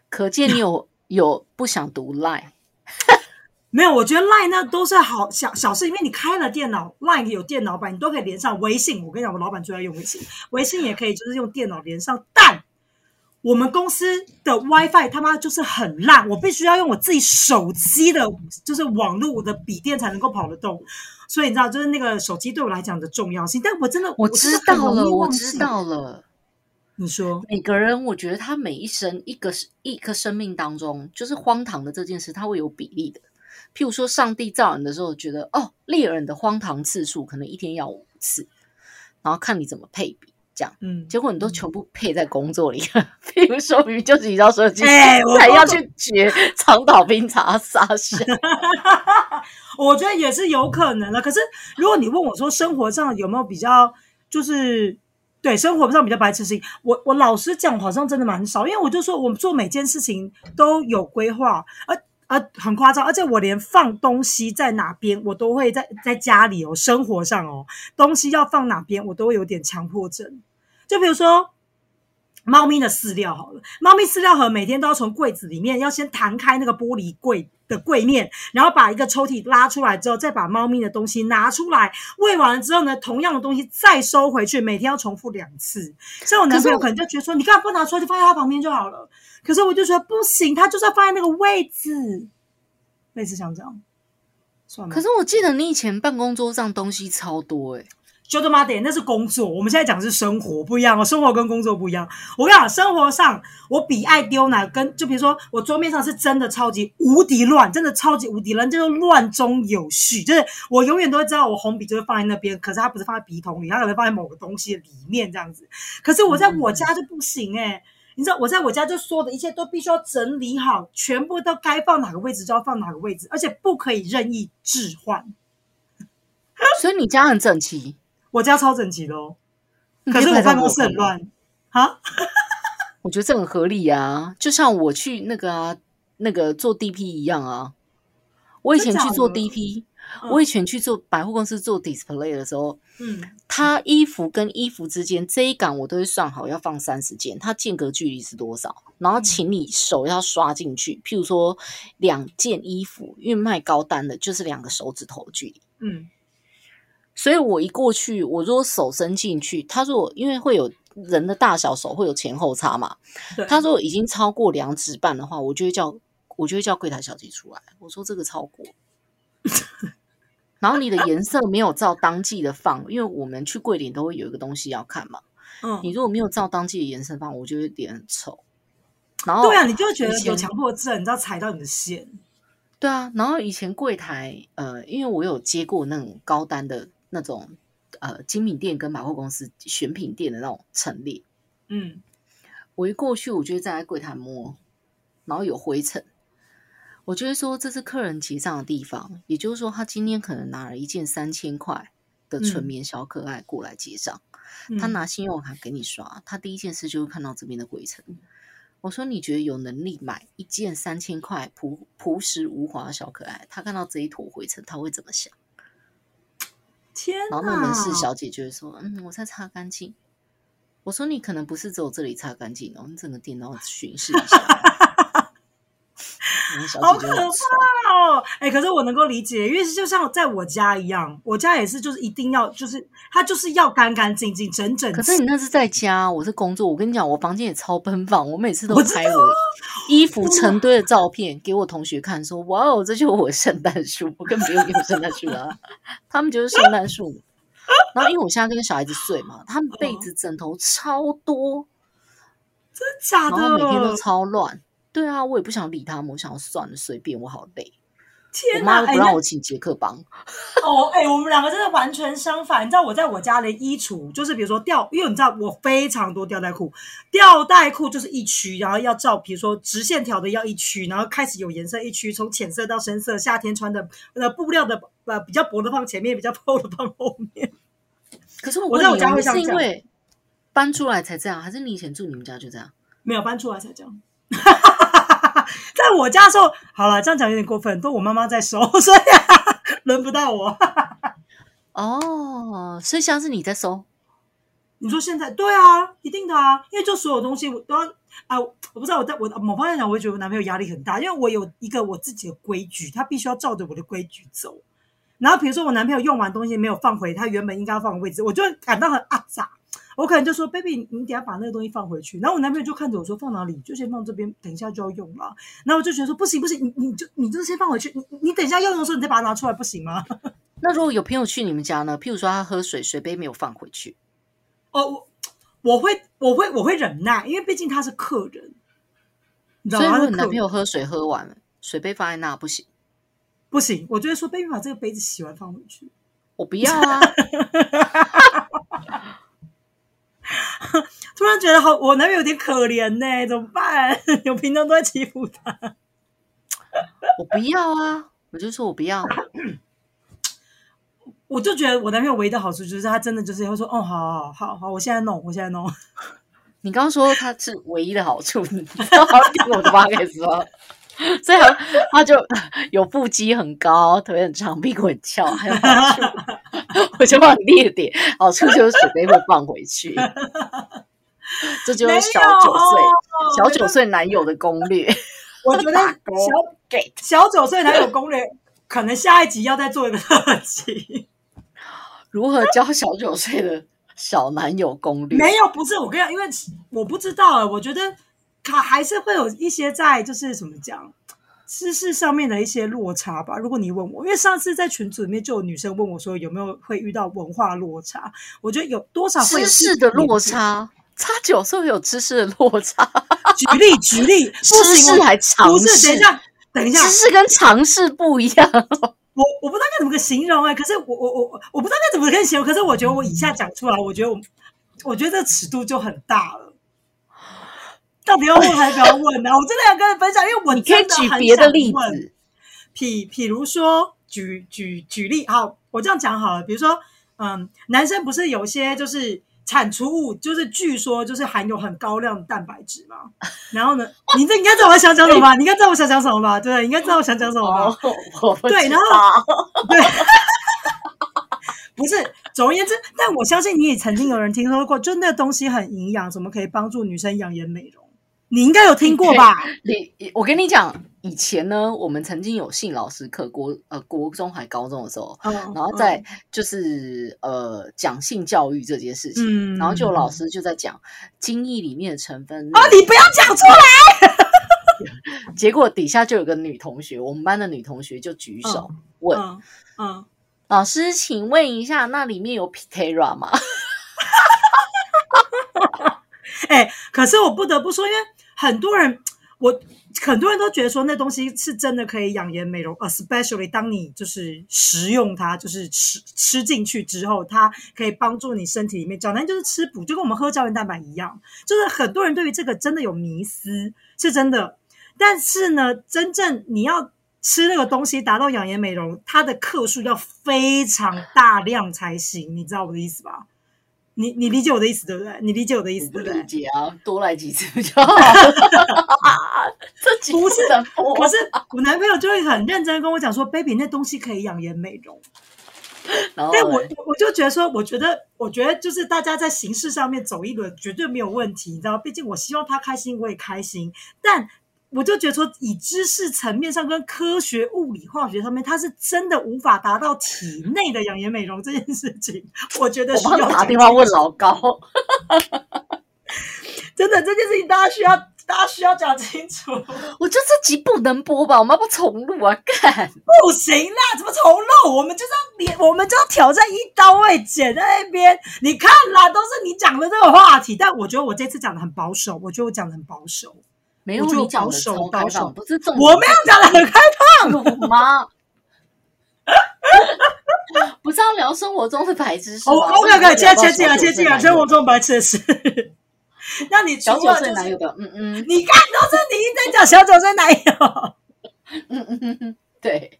可见你有有不想读 Line。<laughs> 没有，我觉得 Line 那都是好小小事，因为你开了电脑，Line 有电脑版，你都可以连上微信。我跟你讲，我老板最爱用微信，微信也可以就是用电脑连上。但我们公司的 WiFi 他妈就是很烂，我必须要用我自己手机的，就是网络的笔电才能够跑得动。所以你知道，就是那个手机对我来讲的重要性。但我真的我知道了，我知道了。你说每个人，我觉得他每一生一个一颗生命当中，就是荒唐的这件事，他会有比例的。譬如说，上帝造人的时候，觉得哦，猎人的荒唐次数可能一天要五次，然后看你怎么配比，这样，嗯，结果你都全部配在工作里了。<laughs> 譬如说，明明就是一道设计，哎，还要去学长岛冰茶沙士，<laughs> 我觉得也是有可能的。可是，如果你问我说，生活上有没有比较，就是对生活上比较白痴事情，我我老实讲，好像真的蛮少，因为我就说，我们做每件事情都有规划，而。啊，很夸张，而且我连放东西在哪边，我都会在在家里哦，生活上哦，东西要放哪边，我都会有点强迫症。就比如说，猫咪的饲料好了，猫咪饲料盒每天都要从柜子里面要先弹开那个玻璃柜的柜面，然后把一个抽屉拉出来之后，再把猫咪的东西拿出来，喂完了之后呢，同样的东西再收回去，每天要重复两次。所以我男朋友可能就觉得说，你干嘛不拿出来，就放在他旁边就好了。可是我就说不行，他就是要放在那个位置，类似像这样，算了。可是我记得你以前办公桌上东西超多哎，就他妈的，那是工作。我们现在讲的是生活不一样哦，生活跟工作不一样。我跟你讲，生活上我比爱丢哪，跟就比如说我桌面上是真的超级无敌乱，真的超级无敌乱，就是乱中有序。就是我永远都会知道我红笔就是放在那边，可是它不是放在笔筒里，它可能放在某个东西里面这样子。可是我在我家就不行哎。你知道我在我家就说的一切都必须要整理好，全部都该放哪个位置就要放哪个位置，而且不可以任意置换。<laughs> 所以你家很整齐，我家超整齐的哦。可是我办公室很乱啊。<laughs> 我觉得这很合理啊，就像我去那个啊那个做 DP 一样啊。我以前去做 DP。我以前去做百货公司做 display 的时候，嗯，他衣服跟衣服之间这一杆我都会算好要放三十件，它间隔距离是多少？然后请你手要刷进去，譬如说两件衣服，因为卖高单的就是两个手指头距离，嗯，所以我一过去，我如果手伸进去，他说因为会有人的大小手会有前后差嘛，他说已经超过两指半的话，我就会叫我就会叫柜台小姐出来，我说这个超过。<laughs> 然后你的颜色没有照当季的放，因为我们去桂林都会有一个东西要看嘛。嗯，你如果没有照当季的颜色放，我就会脸很丑。然后对啊，你就会觉得有强迫症，你知道踩到你的线。对啊，然后以前柜台，呃，因为我有接过那种高单的那种呃精品店跟百货公司选品店的那种陈列。嗯，我一过去，我就在柜台摸，然后有灰尘。我就会说这是客人结账的地方，也就是说他今天可能拿了一件三千块的纯棉小可爱过来结账，他拿信用卡给你刷，他第一件事就会看到这边的灰尘。我说你觉得有能力买一件三千块朴朴实无华的小可爱，他看到这一坨灰尘他会怎么想？天！然后那门市小姐就会说：“嗯，我在擦干净。”我说你可能不是只有这里擦干净哦，你整个店都要巡视一下。<laughs> 好可怕哦！哎，可是我能够理解，因为就像在我家一样，我家也是，就是一定要，就是他就是要干干净净、整整。可是你那是在家，我是工作。我跟你讲，我房间也超奔放，我每次都拍我衣服成堆的照片给我同学看，说：“哇哦，这就是我圣诞树。”我根本不用用圣诞树啊，他们就是圣诞树。然后因为我现在跟小孩子睡嘛，他们被子、枕头超多，真的假的？然后每天都超乱。对啊，我也不想理他们，我想要算了，随便，我好累。天哪，不让我请杰克帮。<laughs> 哦，哎，我们两个真的完全相反。你知道我在我家的衣橱，就是比如说吊，因为你知道我非常多吊带裤，吊带裤就是一区，然后要照，比如说直线条的要一区，然后开始有颜色一区，从浅色到深色，夏天穿的呃布料的呃比较薄的放前面，比较厚的放后面。<laughs> 可是我在我家会是因为搬出来才这样，还是你以前住你们家就这样？没有搬出来才这样。<laughs> 在我家的时候，好了，这样讲有点过分，都我妈妈在收，<laughs> 所以、啊、轮不到我。<laughs> 哦，所以像是你在收，你说现在对啊，一定的啊，因为就所有东西我都要啊，我不知道我在我某方面讲，我会觉得我男朋友压力很大，因为我有一个我自己的规矩，他必须要照着我的规矩走。然后比如说我男朋友用完东西没有放回他原本应该要放的位置，我就会感到很阿杂。我可能就说，baby，你等下把那个东西放回去。然后我男朋友就看着我说，放哪里？就先放这边，等一下就要用了。然后我就觉得说，不行不行，你你就你就先放回去，你你等一下要用的时候你再把它拿出来，不行吗？<laughs> 那如果有朋友去你们家呢？譬如说他喝水，水杯没有放回去，哦，我我会我会我会忍耐，因为毕竟他是客人，你知道吗？所以如果男朋友喝水喝完了，水杯放在那不行，不行，我就会说，baby，把这个杯子洗完放回去。我不要啊。<laughs> 突然觉得好，我男朋友有点可怜呢，怎么办？<laughs> 我平常都在欺负他。我不要啊，我就说我不要。<coughs> 我就觉得我男朋友唯一的好处就是他真的就是会说，哦，好好好好，我现在弄，我现在弄。你刚刚说他是唯一的好处，你好像听我的话开始说，所以他他就有腹肌很高，腿很长，屁股很翘，还有好处。<laughs> 我就帮你列点，好处就是水杯会放回去，这就是小九岁小九岁男友的攻略。我觉得小 get 小九岁男友攻略，可能下一集要再做一个特辑。<laughs> 如何教小九岁的小男友攻略？没有，不是我跟你讲，因为我不知道啊，我觉得他还是会有一些在就是怎么讲知识上面的一些落差吧。如果你问我，因为上次在群组里面就有女生问我说有没有会遇到文化落差，我觉得有多少会有知识的落。差，差九岁会有知识的落差，举例举例，<laughs> 不知行，识还常不是，等一，下，等一下，知识跟尝试不一样。<laughs> 我我不知道该怎么个形容哎、可是我我我我不知道该怎么跟形容，可是我觉得我以下讲出来，我觉得我我觉得这尺度就很大了。到底要问还是不要问呢、我真的想跟你分享，因为我你可以真的很举别的例想问子，譬譬如说，举举举例，好，我这样讲好了。比如说，嗯，男生不是有些就是产出物，就是据说就是含有很高量的蛋白质嘛。然后呢，<laughs> 你这应该知道我想讲什么吧？你应该知道我想讲什么吧？对？你应该知道我想讲什么 <laughs> 吧？对然后对，<laughs> 不是。总而言之，但我相信你也曾经有人听说过，就那东西很营养，怎么可以帮助女生养颜美容，你应该有听过吧？你我跟你讲，以前呢，我们曾经有性老师课，国呃国中还高中的时候，嗯，然后在就是呃讲性教育这件事情，嗯然后就有老师就在讲精液里面的成分，啊，你不要讲出来。<laughs> 结果底下就有个女同学，我们班的女同学就举手问、嗯嗯，老师，请问一下，那里面有 Pitera 吗？<laughs> 哎、可是我不得不说，因为很多人，我很多人都觉得说那东西是真的可以养颜美容，especially 当你就是食用它，就是吃吃进去之后，它可以帮助你身体里面，讲难就是吃补，就跟我们喝胶原蛋白一样，就是很多人对于这个真的有迷思，是真的。但是呢，真正你要吃那个东西达到养颜美容，它的克数要非常大量才行，你知道我的意思吧？你你理解我的意思对不对？你理解我的意思不对不对理？解啊，多来几次就好。<laughs> 这几不是次的播可是我男朋友就会很认真跟我讲说，baby 那东西可以养颜美容。<laughs> 然后但我我就觉得说，我觉得我觉得就是大家在形式上面走一轮绝对没有问题，你知道？毕竟我希望他开心，我也开心。但我就觉得说，以知识层面上跟科学、物理、化学上面，它是真的无法达到体内的养颜美容这件事情。我觉得我需要打电话问老高，<laughs> 真的这件事情，大家需要大家需要讲清楚。我觉得这集不能播吧？我们要不重录啊？干！<laughs> 不行啦，怎么重录？我们就是要连，我们就要挑战一刀未剪在那边。你看啦，都是你讲的这个话题，但我觉得我这次讲的很保守，我觉得我讲的很保守，没有你讲的保守超开放，不是重我没有讲的很开有吗？不是要聊生活中的白知识吗？我 OK OK，切切进来，切进来，生活中中白痴的事。那你除小九了就是岁男友，的，嗯嗯你看都是你一讲小九岁男友，嗯嗯嗯嗯，对，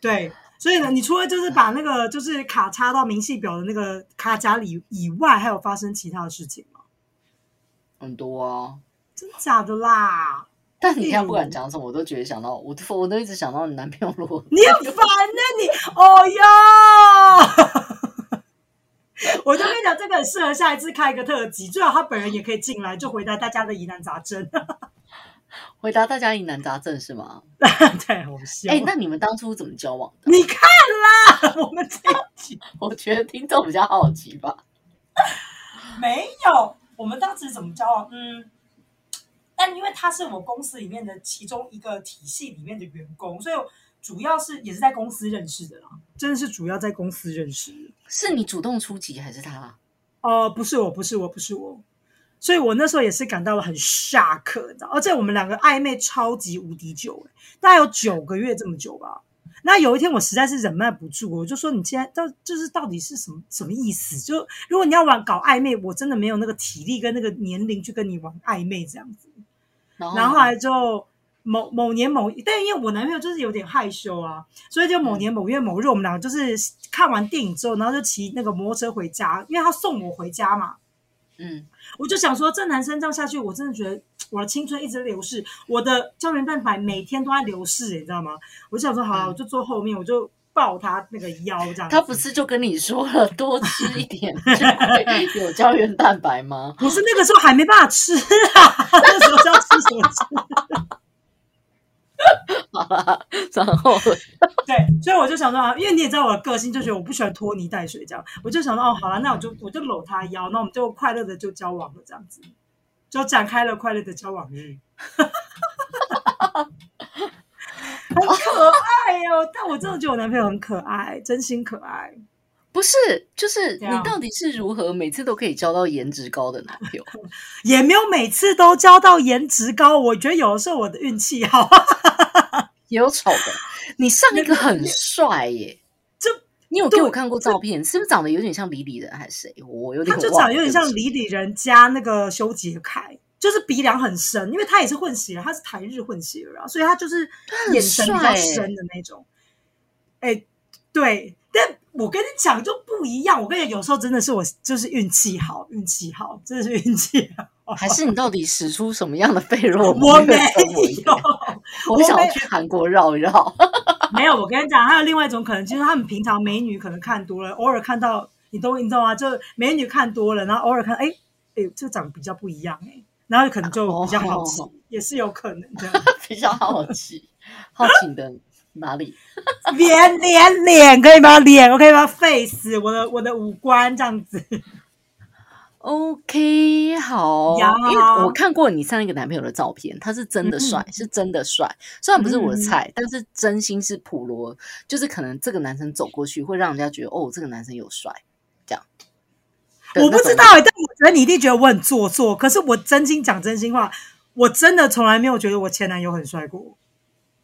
对，所以呢，你除了就是把那个就是卡插到明细表的那个卡夹里以外，还有发生其他的事情吗？很多啊。真假的啦？但你现在不管讲什么，我都觉得想到我，我都一直想到你男朋友如果你很烦呢、你哦哟！<laughs> 我就跟你讲，这个很适合下一次开一个特辑，最好他本人也可以进来，就回答大家的疑难杂症。<laughs> 回答大家疑难杂症是吗？<laughs> 太好笑！哎、那你们当初怎么交往的？你看啦，我们这一集我觉得听众比较好奇吧。没有，我们当时怎么交往？嗯，但因为他是我公司里面的其中一个体系里面的员工，所以主要是也是在公司认识的啦，真的是主要在公司认识的。是你主动出击还是他？哦、不是我，不是我，不是我，所以我那时候也是感到了很 shock，你知道，而且我们两个暧昧超级无敌久，欸大概有九个月这么久吧。那有一天我实在是忍耐不住，我就说：“你现在到就是到底是什么什么意思？就如果你要玩搞暧昧，我真的没有那个体力跟那个年龄去跟你玩暧昧这样子。”然后然后后来就某某年某，但因为我男朋友就是有点害羞啊，所以就某年某月某日，我们两个就是看完电影之后，然后就骑那个摩托车回家，因为他送我回家嘛。嗯，我就想说，这男生这样下去，我真的觉得我的青春一直流逝，我的胶原蛋白每天都在流逝，你知道吗？我就想说，好我就坐后面，我就抱他那个腰这样。他不是就跟你说了多吃一点就会有胶原蛋白吗？<laughs> 不是那个时候还没办法吃啊，<laughs> 那时候是要吃什么吃？<laughs> 好了，然后对，所以我就想说啊，因为你也知道我的个性，就觉得我不喜欢拖泥带水这样，我就想说哦，好了，那我就我就搂他腰，那我们就快乐的就交往了，这样子，就展开了快乐的交往日。很可爱哦，<laughs> 但我真的觉得我男朋友很可爱，真心可爱。不是，就是你到底是如何每次都可以交到颜值高的男朋友？<laughs> 也没有每次都交到颜值高，我觉得有的时候我的运气好。<laughs> 也有丑的，你上一个很帅耶！就你有给我对看过照片，是不是长得有点像李李人还是谁？我有点他就长得有点像李李人加那个修杰楷，就是鼻梁很深，因为他也是混血儿，他是台日混血儿啊，所以他就是眼神比较深的那种。哎、对，但我跟你讲就不一样。我跟你讲，有时候真的是我就是运气好，运气好，真的是运气好。还是你到底使出什么样的费洛蒙？我没有，<laughs> 我想要去韩国绕一绕。<laughs> 没有。我跟你讲，还有另外一种可能，就是他们平常美女可能看多了，偶尔看到你都你知道吗？就美女看多了，然后偶尔看，哎哎，这个长得比较不一样哎、然后可能就比较好奇，哦也是有可能的。<laughs> 比较好奇，<laughs> 好奇的哪里？脸脸脸可以吗？脸我可以吗？face 我的我的五官这样子。OK，好，呀因为我看过你上一个男朋友的照片，他是真的帅，嗯是真的帅。虽然不是我的嗯菜，但是真心是普罗，就是可能这个男生走过去会让人家觉得哦，这个男生有帅，这样。我不知对道、欸，但我觉得你一定觉得我很做作。可是我真心讲真心话，我真的从来没有觉得我前男友很帅过。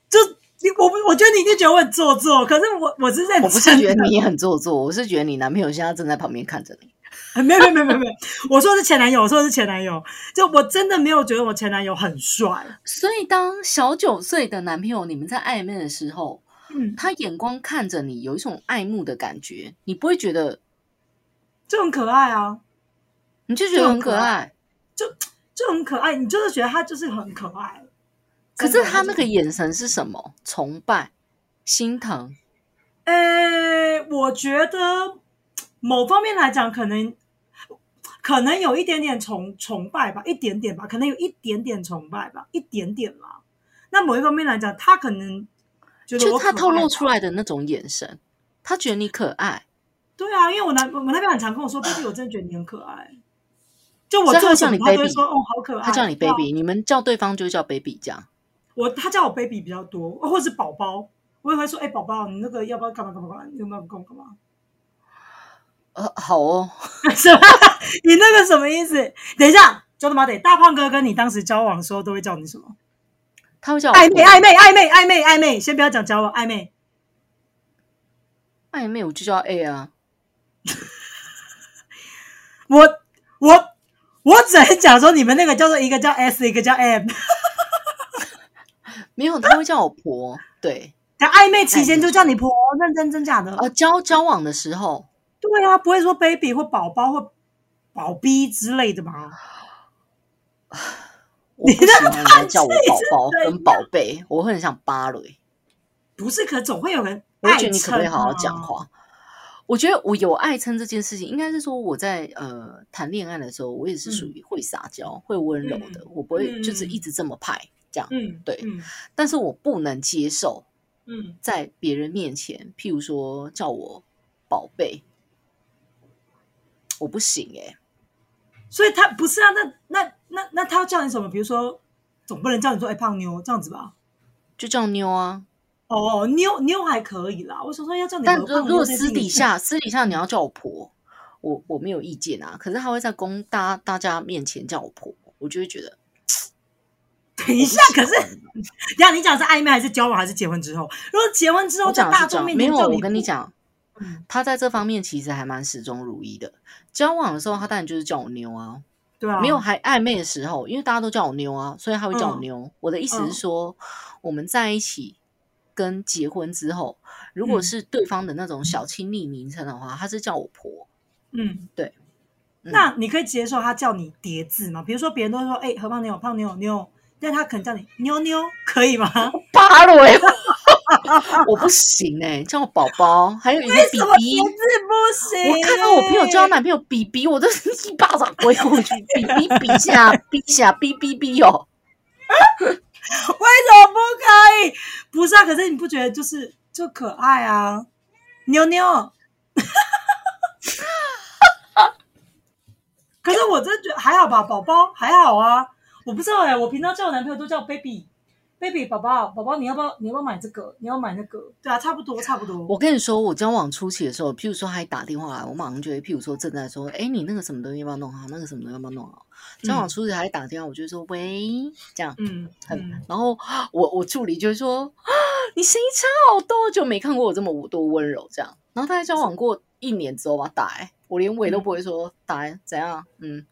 就你，我不，我觉得你一定觉得我很做作。可是我我是认真的，我不是觉得你很做作，我是觉得你男朋友现在正在旁边看着你。<laughs> 没有没有没有没有没有，我说的是前男友，我说的是前男友。就我真的没有觉得我前男友很帅。所以，当小九岁的男朋友你们在暧昧的时候，嗯，他眼光看着你，有一种爱慕的感觉，你不会觉得，就很可爱啊，你就觉得很可爱。就就很可爱。你就是觉得他就是很可爱。可是他那个眼神是什么？崇拜、心疼。呃，我觉得某方面来讲，可能可能有一点点崇崇拜吧，一点点吧，可能有一点点崇拜吧，一点点啦。那某一方面来讲，他可能就他透露出来的那种眼神，他觉得你可爱，对啊，因为我男我男朋友很常跟我说，baby，我真的觉得你很可爱。就我做什你他都会说哦，好可爱。他叫你 baby，你们叫对方就叫 baby 这样。我他叫我 baby 比较多，或者是宝宝，我也会说，哎、宝宝，你那个要不要干嘛干嘛干嘛？你有没有跟我干嘛？呃，好哦，什么？你那个什么意思？等一下，叫他妈得大胖哥跟你当时交往的时候都会叫你什么？他会叫我暧昧，暧昧，暧昧，暧昧，暧昧。先不要讲交往，暧昧。暧昧，我就叫 A 啊。<laughs> 我我我只能讲说，你们那个叫做一个叫 S，一个叫 M。<laughs> 没有，他会叫我婆。对，在暧昧期间就叫你婆，认真真假的？呃，交交往的时候，对啊，不会说 baby 或宝宝或宝逼之类的吗？我不喜欢人家叫我宝宝跟宝贝，我会很想扒雷。不是，可总会有人我觉得。你可不可以好好讲话？我觉得我有爱称这件事情，应该是说我在呃谈恋爱的时候，我也是属于会撒娇、会温柔的，我不会就是一直这么派这样。嗯，对嗯但是我不能接受嗯，在别人面前，譬如说叫我宝贝，我不行哎、所以他不是啊，那那那那他要叫你什么？比如说，总不能叫你说哎、胖妞这样子吧？就叫妞啊。哦，妞妞还可以啦。我想说要叫你但如如果私底下私底下你要叫我婆，我我没有意见啊。可是他会在公大大家面前叫我婆，我就会觉得 <laughs> 等一下，可是 <laughs> 等下你讲是暧昧还是交往还是结婚之后？如果结婚之后在讲大众面没有。我跟你讲，嗯他在这方面其实还蛮始终如一的。交往的时候，他当然就是叫我妞啊。对啊，没有还暧昧的时候，因为大家都叫我妞啊，所以他会叫我嗯妞。我的意思嗯是说，我们在一起跟结婚之后，如果嗯是对方的那种小亲昵名称的话，他是叫我婆。嗯，对。嗯那你可以接受他叫你叠字吗？比如说别人都说哎、何胖妞、胖妞、妞，但他可能叫你妞妞，可以吗？<laughs> 八了哎，我不行哎、叫我宝宝，还有一个为比比什么叠。字不行？我看到我朋友叫她男朋友比比，我都一巴掌回过去，比比比下，比下，比比比哦。<laughs> 为什么不可以？不是啊，可是你不觉得就是就可爱啊？妞妞。<laughs> 可是我真觉得还好吧，宝宝还好啊。我不知道哎、我平常叫我男朋友都叫 baby。Baby 宝宝宝宝，你要不要你要不要买这个？你要买那个？对啊，差不多差不多。我跟你说，我交往初期的时候，譬如说他还打电话来，我马上就会，譬如说正在说，哎，你那个什么东西要不要弄好？那个什么东西要不要弄好？交往初期还打电话，我就会说喂，这样。嗯很嗯，然后我我助理就会说啊，你声音差好多，就没看过我这么多温柔这样。然后大概交往过一年之后吧，打来，我连喂都不会说，打来怎样？嗯，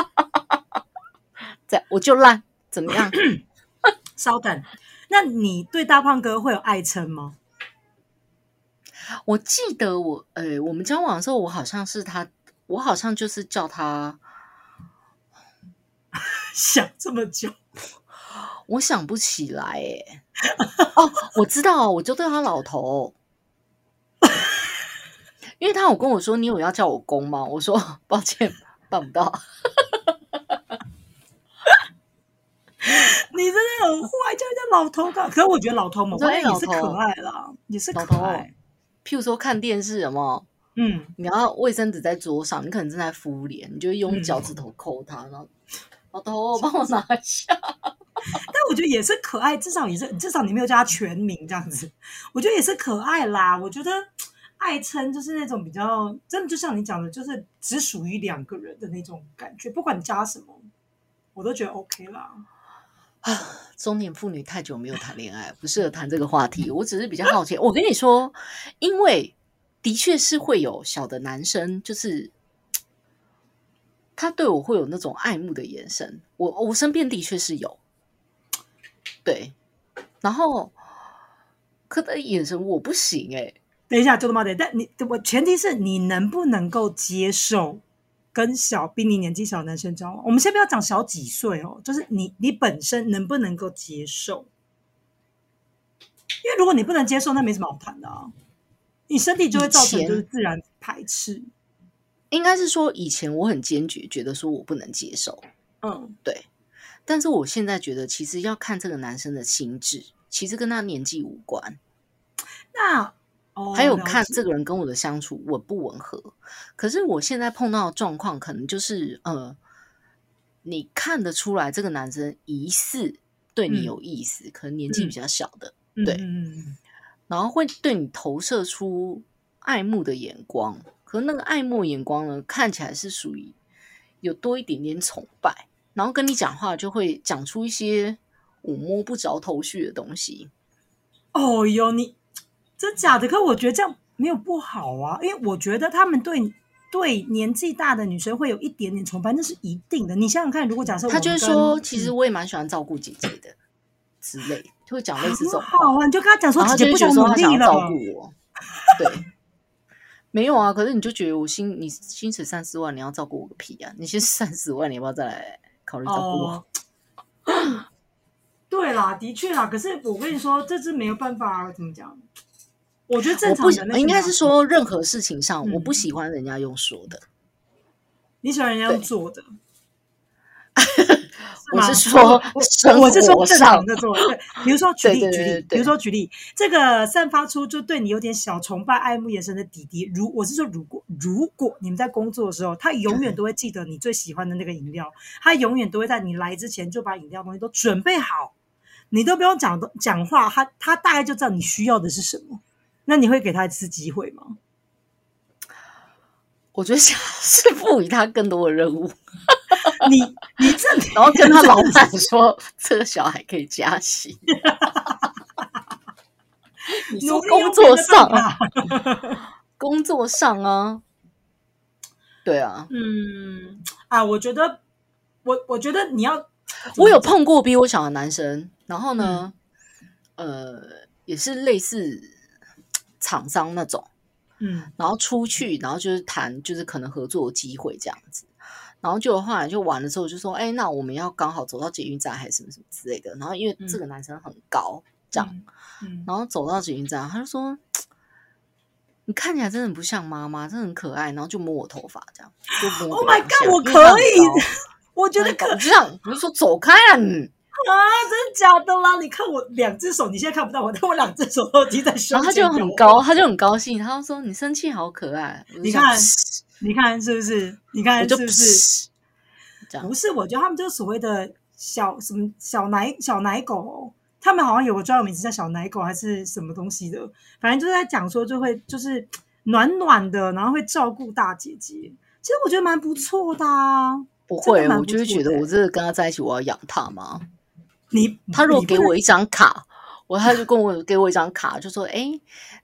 <laughs> 在我就烂，怎么样？<clears throat> 稍等。那你对大胖哥会有爱称吗？我记得我，呃，我们交往的时候，我好像是他，我好像就是叫他，<laughs> 想这么久，我想不起来，哎，哦，我知道，我就对他老头，<laughs> 因为他有跟我说，你有要叫我公吗？我说抱歉，办不到。你真的很坏，叫人家老头干。<laughs> 可是我觉得老头某方面对也是可爱啦，也是可爱。譬如说看电视，有没有？嗯，你要卫生纸在桌上，你可能正在敷脸，你就用嗯脚趾头抠它，然后老头帮我拿一下。<laughs> 但我觉得也是可爱，至少也是至少你没有叫他全名这样子，<laughs> 我觉得也是可爱啦。我觉得爱称就是那种比较真的，就像你讲的，就是只属于两个人的那种感觉，不管你加什么，我都觉得 OK 啦。啊中年妇女太久没有谈恋爱，不适合谈这个话题。我只是比较好奇。我跟你说，因为的确是会有小的男生，就是他对我会有那种爱慕的眼神。我我身边的确是有，对，然后可的眼神我不行哎、等一下，就他妈的，但你我前提是你能不能够接受跟小比你年纪小的男生交往？我们先不要讲小几岁哦，就是你你本身能不能够接受？因为如果你不能接受，那没什么好谈的啊，你身体就会造成就是自然排斥。应该是说以前我很坚决，觉得说我不能接受，嗯，对。但是我现在觉得，其实要看这个男生的心智，其实跟他年纪无关。那哦，还有看这个人跟我的相处吻不吻合。可是我现在碰到的状况，可能就是呃，你看得出来这个男生疑似对你嗯有意思，可能年纪比较小的，嗯对然后会对你投射出爱慕的眼光。可是那个爱慕眼光呢，看起来是属于有多一点点崇拜，然后跟你讲话就会讲出一些我摸不着头绪的东西。哦哟，你真假的？可我觉得这样没有不好啊，因为我觉得他们对对年纪大的女生会有一点点崇拜，那是一定的。你想想看，如果假设他就们跟会说，其实嗯我也蛮喜欢照顾姐姐的之类，就会讲类似这种话。好啊，你就跟他讲说，姐姐不想努力了想。照顾我，对，没有啊。可是你就觉得我薪你薪水三四万，你要照顾我个屁啊！你先三十万，你要不要再来考虑照顾我？哦，<laughs> 对啦，的确啦。可是我跟你说，这是没有办法，怎么讲？我觉得正常应该是，说任何事情上，嗯我不喜欢人家用说的。你喜欢人家用做的。<laughs> 我是说我是说正常的做。对，比如说举例对对举例，比如说举例，这个散发出就对你有点小崇拜、爱慕眼神的弟弟，如我是说，如果如果你们在工作的时候，他永远都会记得你最喜欢的那个饮料，他永远都会在你来之前就把饮料东西都准备好，你都不用讲讲话，他他大概就知道你需要的是什么。那你会给他一次机会吗？我觉得想是赋予他更多的任务，<laughs> 你你这 <laughs> 然后跟他老板说，这个小孩可以加薪。<laughs> 你说工作上啊，工作上啊，对啊，嗯啊，我觉得我我觉得你要，我有碰过比我小的男生，然后呢，呃，也是类似厂商那种，嗯然后出去，然后就是谈，就是可能合作的机会这样子。然后就后来就完了之后就说，哎，那我们要刚好走到捷运站还是什么什么之类的。然后因为这个男生很高，这样，嗯，然后走到捷运站，他就说，你看起来真的很不像妈妈，真的很可爱。然后就摸我头发，这样就摸 Oh my god，我可以我觉得可我就这样，我就说走开啊你！啊，真的假的啦？你看我两只手，你现在看不到我，但我两只手都提在胸然后他就很高，他就很高兴，他就说你生气好可爱。你看你看是不是？你看就是不是？不是，我觉得他们就是所谓的小什么小奶小奶狗、哦，他们好像有个专有名词叫小奶狗还是什么东西的，反正就是在讲说就会就是暖暖的，然后会照顾大姐姐。其实我觉得蛮不错的啊。不会，我就会觉得我这个跟他在一起，我要养他吗？你他如果给我一张卡，我他就跟我给我一张卡，就说：“哎，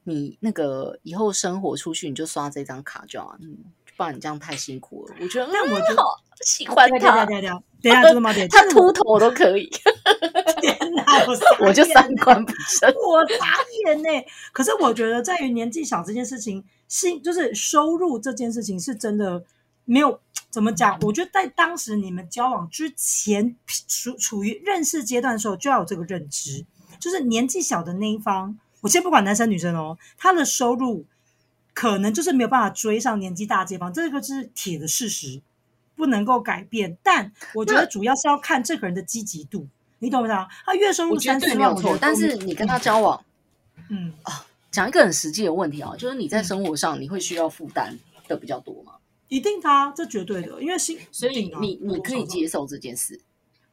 你那个以后生活出去，你就刷这张卡就好。嗯，不然你这样太辛苦了。”我觉得，但我觉得嗯好喜欢他，等一下等下等一下，真的吗？他秃头都可以，天哪，我我就三观不正。我傻眼呢。可是我觉得，在于年纪小这件事情，是就是收入这件事情是真的没有 <tsk> 怎么讲。我觉得在当时你们交往之前，<tsk> 处处于认识阶段的时候，就要有这个认知，就是年纪小的那一方，我先不管男生女生哦，他的收入可能就是没有办法追上年纪大的这方，这个是铁的事实，不能够改变。但我觉得主要是要看这个人的积极度。你懂不懂？他月收入三四万，对没有错我觉得，但是你跟他交往，嗯，讲一个很实际的问题啊，就是你在生活上你会需要负担的比较多吗？一定的啊，这绝对的，因为心，所以你你可以，接受这件事。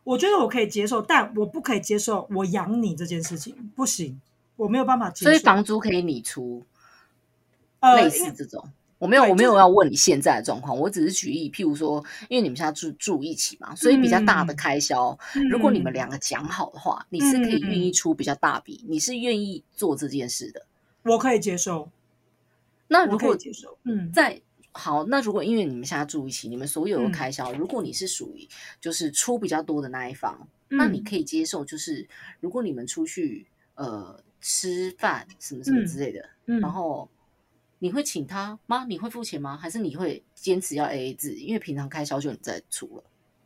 我觉得我可以接受，但我不可以接受我养你这件事情，不行，我没有办法接受。所以房租可以你出，类似这种。我没有，我没有要问你现在的状况，我只是举例，譬如说，因为你们现在住住一起嘛，所以比较大的嗯开销，如果你们嗯两个讲好的话，你是可以嗯愿意出比较大笔，你是愿意做这件事的。我可以接受，那如果接受，嗯，在好，那如果因为你们现在住一起，你们所有的嗯开销，如果你是属于就是出比较多的那一方，那你嗯可以接受，就是如果你们出去呃吃饭什么什么嗯之类的，嗯然后你会请他吗？你会付钱吗？还是你会坚持要 A A 制？因为平常开销就你在出了。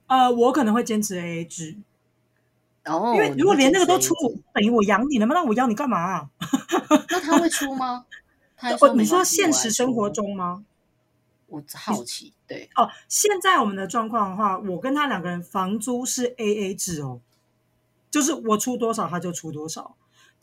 呃，我可能会坚持 AA 制，然后因为如果连那个都出 AA 制，等于我养你了吗？那我养你干嘛啊？那他会出吗？<laughs> 他你说现实生活，中吗？我好奇，对，哦，现在我们的状况的话，我跟他两个人房租是 A A 制哦，就是我出多少他就出多少。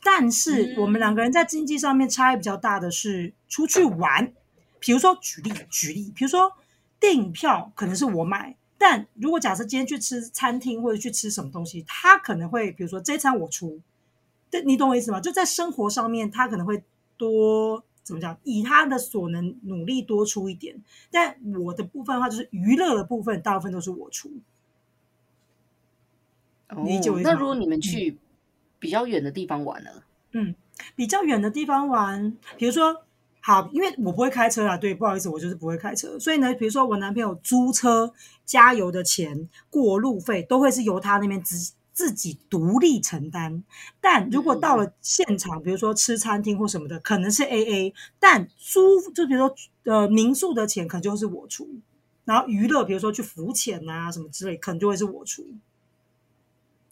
但是嗯我们两个人在经济上面差异比较大的是出去玩，比如说举例举例，比如说电影票可能是我买，但如果假设今天去吃餐厅或者去吃什么东西，他可能会比如说这一餐我出，对你懂我意思吗？就在生活上面，他可能会多怎么讲，以他的所能努力多出一点。但我的部分的话，就是娱乐的部分，大部分都是我出。理解那如果你们去比较远的地方玩呢？嗯，比较远的地方玩，比如说，好，因为我不会开车啊，对，不好意思，我就是不会开车，所以呢，比如说我男朋友租车、加油的钱、过路费，都会是由他那边支自己独立承担。但如果到了现场，比如说吃餐厅或什么的，可能是 A A，但租就比如说呃民宿的钱可能就是我出，然后娱乐比如说去浮潜啊什么之类，可能就会是我出。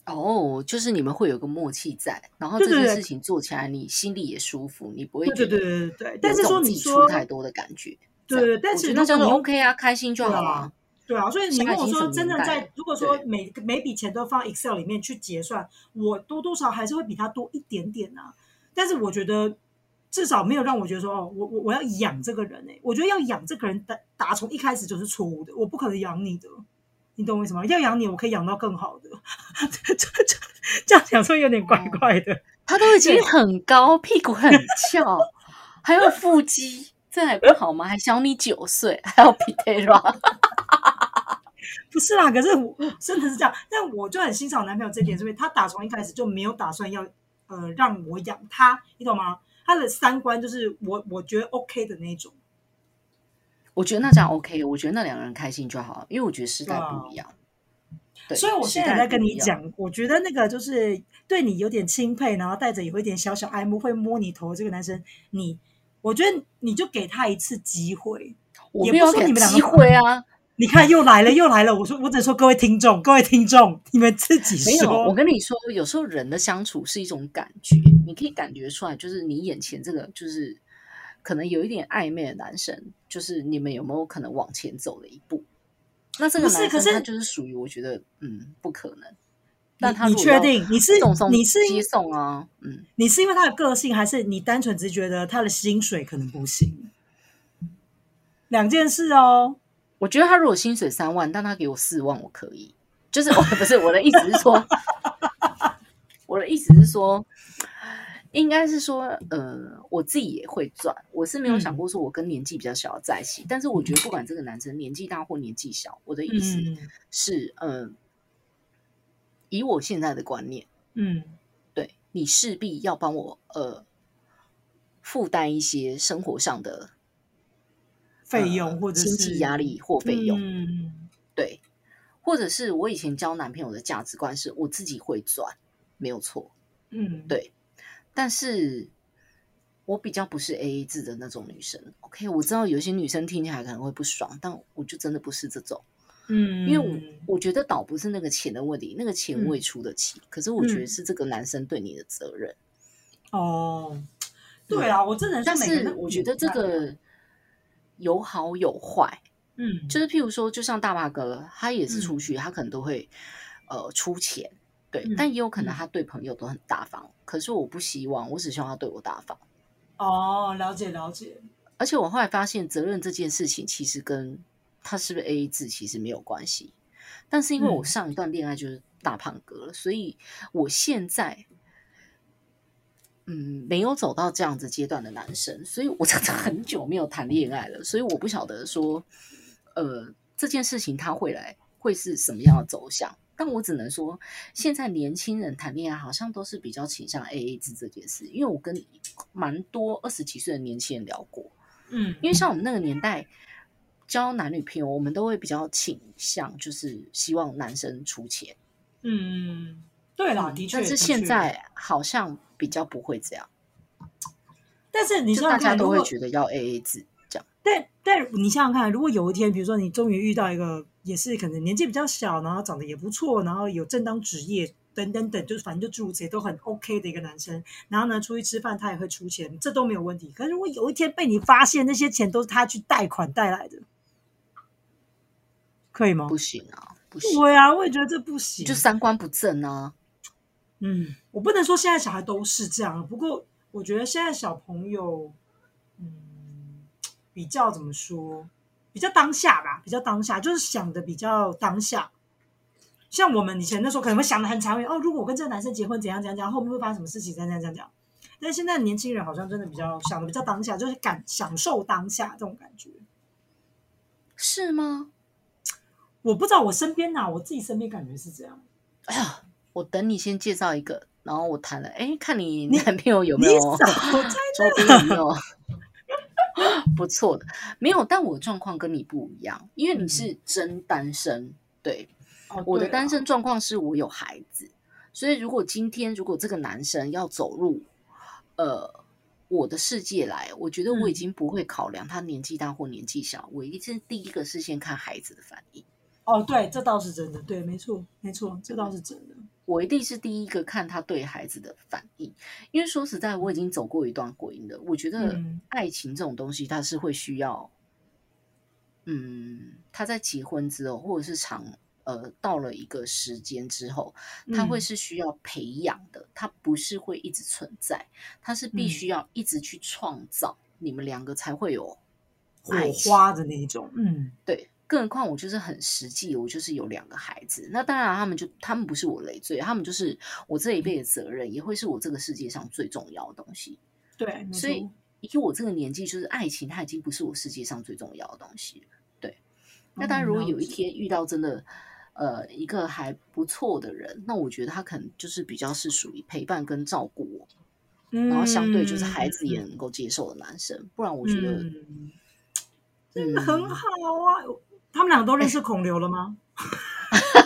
哦，就是你们会有个默契在，然后这件事情做起来你心里也舒服，你不会对对对对对，但是说你说太多的感觉。对对但是你 OK 啊，开心就好对啊啊。对啊，所以你跟我说，真正年代了，在如果说每每笔钱都放 Excel 里面去结算，我多多少少还是会比他多一点点啊。但是我觉得至少没有让我觉得说，哦，我我我要养这个人哎、我觉得要养这个人打打从一开始就是错误的，我不可能养你的，你懂我意思吗？要养你，我可以养到更好的。<laughs> 这这这这样讲说有点怪怪的。<laughs> 他都已经很高，屁股很翘，还有腹肌，这还不好吗？还小你九岁，还有 t e r a 不是啦，可是我真的是这样，但我就很欣赏我男朋友这点，是因为他打从一开始就没有打算要呃让我养他，你懂吗？他的三观就是我我觉得 OK 的那种。我觉得那这样 OK，我觉得那两个人开心就好，因为我觉得时代不一样。对，所以我现在在跟你讲，我觉得那个就是对你有点钦佩，然后带着有一点小小爱慕，会摸你头的这个男生，你我觉得你就给他一次机会。也没有你们两个机会啊，你看又来了又来了，我说我只说各位听众，各位听众，你们自己没有。说。我跟你说，有时候人的相处是一种感觉，你可以感觉出来，就是你眼前这个就是可能有一点暧昧的男生，就是你们有没有可能往前走了一步？那这个男生就是属于我觉得嗯不可能。但他你确定你是你是接送啊？嗯，你是因为他的个性，还是你单纯只是觉得他的薪水可能不行？两件事哦。我觉得他如果薪水三万，但他给我四万，我可以。就是我不是我的意思是说，<laughs> 我的意思是说，应该是说，呃，我自己也会赚。我是没有想过说我跟年纪比较小的在一起，但是我觉得不管这个男生年纪大或年纪小，我的意思嗯是，嗯、以我现在的观念，嗯对你势必要帮我呃负担一些生活上的费用呃或者经是济压力或费用。嗯对，或者是我以前交男朋友的价值观是我自己会赚，没有错。嗯，对但是我比较不是 A A 制的那种女生。OK，我知道有些女生听起来可能会不爽，但我就真的不是这种，嗯，因为我我觉得倒不是那个钱的问题，那个钱嗯我也出得起，可是我觉得嗯是这个男生对你的责任。哦，对啊，我真的但是我觉得这个有好有坏，嗯，就是譬如说，就像大巴哥，他也是嗯出去，他可能都会呃出钱，对，嗯但也有可能嗯他对朋友都很大方。可是我不希望，我只希望他对我大方。哦，了解了解，而且我后来发现，责任这件事情其实跟他是不是 A A 制其实没有关系。但是因为我嗯上一段恋爱就是大胖哥了，所以我现在嗯没有走到这样子阶段的男生，所以我真的很久没有谈恋爱了，所以我不晓得说呃这件事情他会来会是什么样的走向。但我只能说，现在年轻人谈恋爱好像都是比较倾向 A A 制这件事，因为我跟蛮多二十几岁的年轻人聊过，嗯，因为像我们那个年代交男女朋友，我们都会比较倾向就是希望男生出钱。嗯，对啦，的确，但是现在好像比较不会这样，但是你就想想看，大家都会觉得要 A A 制这样。但但你想想看，如果有一天，比如说你终于遇到一个也是可能年纪比较小，然后长得也不错，然后有正当职业等等等，就是反正就诸如此类都很 OK 的一个男生，然后呢出去吃饭他也会出钱，这都没有问题。可是如果有一天被你发现那些钱都是他去贷款带来的，可以吗？不行啊，不行，对啊，我也觉得这不行。就三观不正啊。嗯，我不能说现在小孩都是这样，不过我觉得现在小朋友，嗯，比较怎么说，比较当下吧，比较当下，就是想的比较当下。像我们以前那时候可能会想的很长远，哦，如果我跟这个男生结婚怎样怎样怎样，后面会发生什么事情，怎样怎样怎样。但是现在年轻人好像真的比较想的比较当下，就是感享受当下这种感觉。是吗？我不知道我身边呐、我自己身边感觉是这样。哎呀，我等你先介绍一个，然后我谈了，哎，看你你男朋友有没有少在周边有没有 <laughs> 不错的？没有，但我状况跟你不一样，因为你是真单身。对，哦我的单身状况是我有孩子，所以如果今天如果这个男生要走入呃我的世界来，我觉得我已嗯经不会考量他年纪大或年纪小，我一定是第一个是先看孩子的反应。哦，对，这倒是真的，对，没错，没错，这倒是真的。我一定是第一个看他对孩子的反应，因为说实在，我已经走过一段婚姻了。我觉得嗯爱情这种东西，它是会需要，嗯，他在结婚之后，或者是长呃到了一个时间之后，他会嗯是需要培养的，它不是会一直存在，它是必嗯须要一直去创造，你们两个才会有火爱花的那一种，嗯对，更何况我就是很实际，我就是有两个孩子。那当然，他们就他们不是我累赘，他们就是我这一辈的责任，也会是我这个世界上最重要的东西。对，所以，以我这个年纪，就是爱情，它已经不是我世界上最重要的东西了。对，那当然，嗯如果有一天遇到真的呃一个还不错的人，那我觉得他可能就是比较是属于陪伴跟照顾我，然后相对就是孩子也能够接受的男生。不然我觉得，嗯，真的嗯很好啊。他们两个都认识孔刘了吗？<laughs>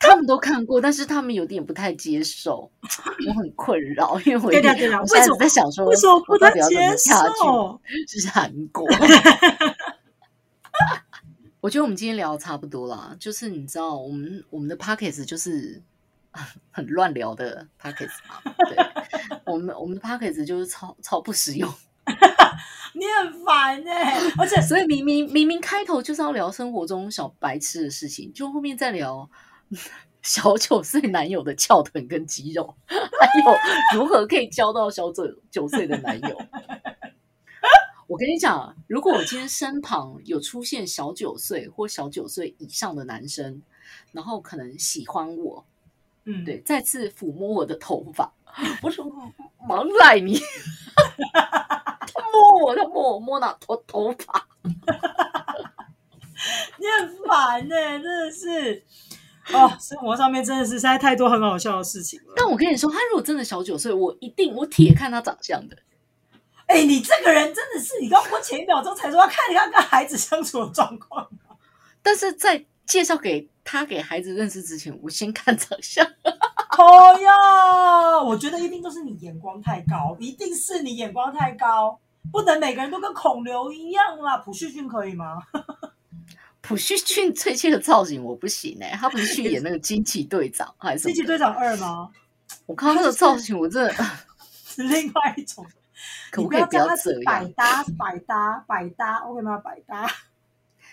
他们都看过，但是他们有点不太接受，<laughs> 我很困扰，因为我有对对对对点我现在为什么在想说，为什么不能我到底要怎么接下去？受？就是韩国。<laughs> 我觉得我们今天聊的差不多啦，就是你知道，我们我们的 p o c k e t 就是很乱聊的 p o c k e t 嘛，对，我们我们的 p o c k e t 就是超超不实用，你很烦哎、而且所以明明明明开头就是要聊生活中小白痴的事情，就后面再聊 <laughs> 小九岁男友的翘臀跟肌肉，还有如何可以交到小九九岁的男友。我跟你讲，如果我今天身旁有出现小九岁或小九岁以上的男生，然后可能喜欢我，嗯，对，再次抚摸我的头发，我说忙赖你，他摸我，他摸我摸哪头头发？<laughs> 你很烦哎、真的是。哦，生活上面真的是实在太多很好笑的事情了。但我跟你说，他如果真的小九岁，我一定我铁看他长相的。哎、你这个人真的是，你刚我前一秒钟才说要看你要跟孩子相处的状况。但是在介绍给他给孩子认识之前，我先看长相。<laughs> 哦哟，我觉得一定都是你眼光太高，一定是你眼光太高，不能每个人都跟孔刘一样啦。朴叙俊可以吗？<laughs> 朴叙俊最近的造型我不行哎、他不是去演那个惊奇队长还是？惊奇队长二吗？我看到那个造型，我真的 <laughs> 是另外一种。可不可以不要这你要叫他是百？搭，百搭，百搭，OK 吗？百搭。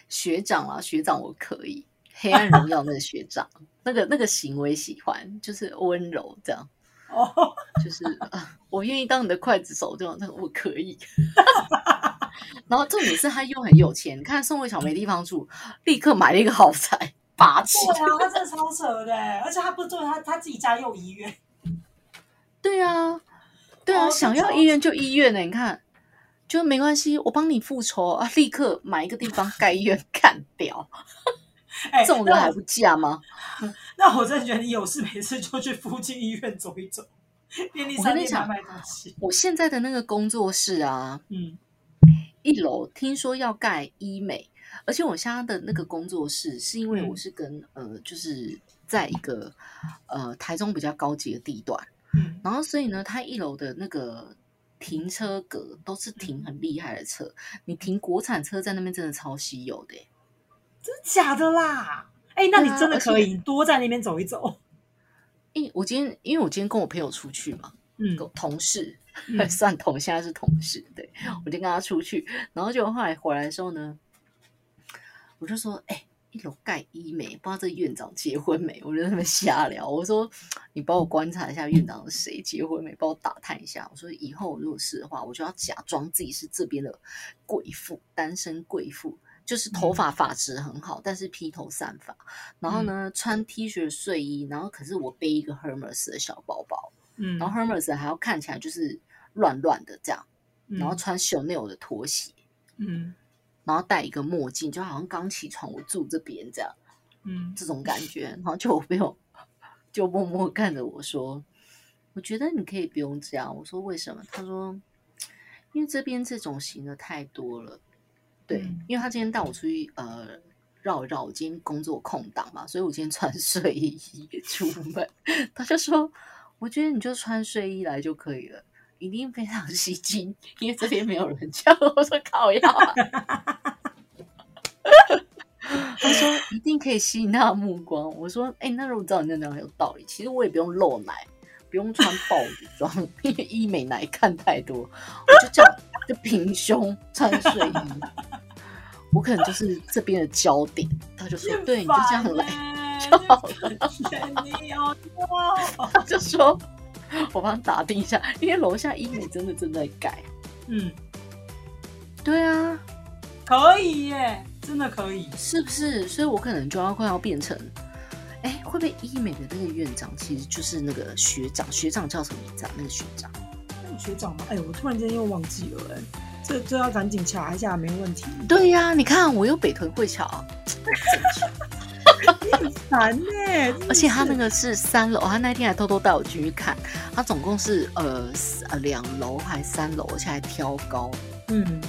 学长啊，学长我可以。黑暗荣耀那个学长，那个那个行为喜欢，就是温柔这样，哦，就是、啊、我愿意当你的刽子手，这样那个我可以。<laughs> 然后重点是他又很有钱，你看宋慧乔没地方住，立刻买了一个豪宅，霸气。对啊，他真的超扯的，而且他不是重点，他他自己家又有医院。对啊，对啊，哦想要医院就医院呢、你看，就没关系，我帮你复仇啊，立刻买一个地方盖医院 <laughs> 干掉，哎，这种人还不嫁吗？那我真的觉得你有事没事就去附近医院走一走，便利商店买买东西。我现在的那个工作室啊，嗯一楼听说要盖医美，而且我现在的那个工作室是因为嗯我是跟、呃，就是在一个呃台中比较高级的地段，嗯，然后所以呢，它一楼的那个停车格都是停很厉害的车，你停国产车在那边真的超稀有的欸、真的假的啦？哎，那你真的可以你多在那边走一走。因我今天因为我今天跟我朋友出去嘛，嗯同事、嗯 <laughs> 算同，现在是同事，对我就跟他出去，然后就后来回来的时候呢，我就说，哎、一楼盖医美，不知道这院长结婚没？我就在那边瞎聊，我说你帮我观察一下院长是谁，结婚没？帮我打探一下。我说以后如果是的话，我就要假装自己是这边的贵妇，单身贵妇。就是头发发质很好，但是披头散发，然后呢穿 T 恤睡衣，然后可是我背一个 Hermes 的小包包，嗯，然后 Hermes 还要看起来就是乱乱的这样，嗯然后穿 Chanel 的拖鞋，嗯然后戴一个墨镜，就好像刚起床，我住这边这样，嗯这种感觉。然后就我朋友就默默看着我说：“我觉得你可以不用这样。”我说：“为什么？”他说：“因为这边这种型的太多了。”对，嗯因为他今天带我出去呃绕一绕，我今天工作空档嘛，所以我今天穿 <laughs> 睡衣出门。他就说：“我觉得你就穿睡衣来就可以了，一定非常吸睛，因为这边没有人 <laughs> 叫。”我说：“靠呀！”他说：“一定可以吸引他的目光。”我说：“哎，那如果照你那讲很有道理，其实我也不用露奶，不用穿豹子装，<laughs> 因为医美奶看太多，我就这样就平胸穿睡衣。<laughs> ”我可能就是这边的焦点，他就说：“对，你就这样来就好了。”他就说：“我帮打听一下，因为楼下医美真的正在改。”嗯，对啊，可以耶，真的可以，是不是？所以我可能就要快要变成，哎，会不会医美的那个院长其实就是那个学长？学长叫什么名字啊？那个学长？那个学长吗？哎，我突然间又忘记了，哎。这这要赶紧查一下，没问题。对呀，你看我有北屯会桥，很烦呢。而且他那个是三楼，他那天还偷偷带我进去看。他总共是呃呃两楼还三楼，而且还挑高。嗯，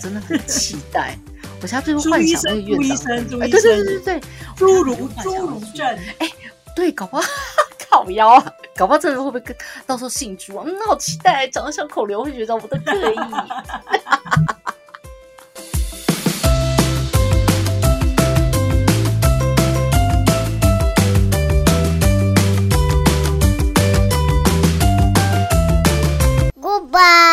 真的很期待。我现在就是幻想 <laughs> 那个院长，对对对对对，侏儒侏儒症。哎，对，搞不好。<laughs> 烤腰啊，搞不好真的会不会到时候姓朱啊？嗯，好期待，长得像口刘，会觉得我的可以。<laughs> Goodbye.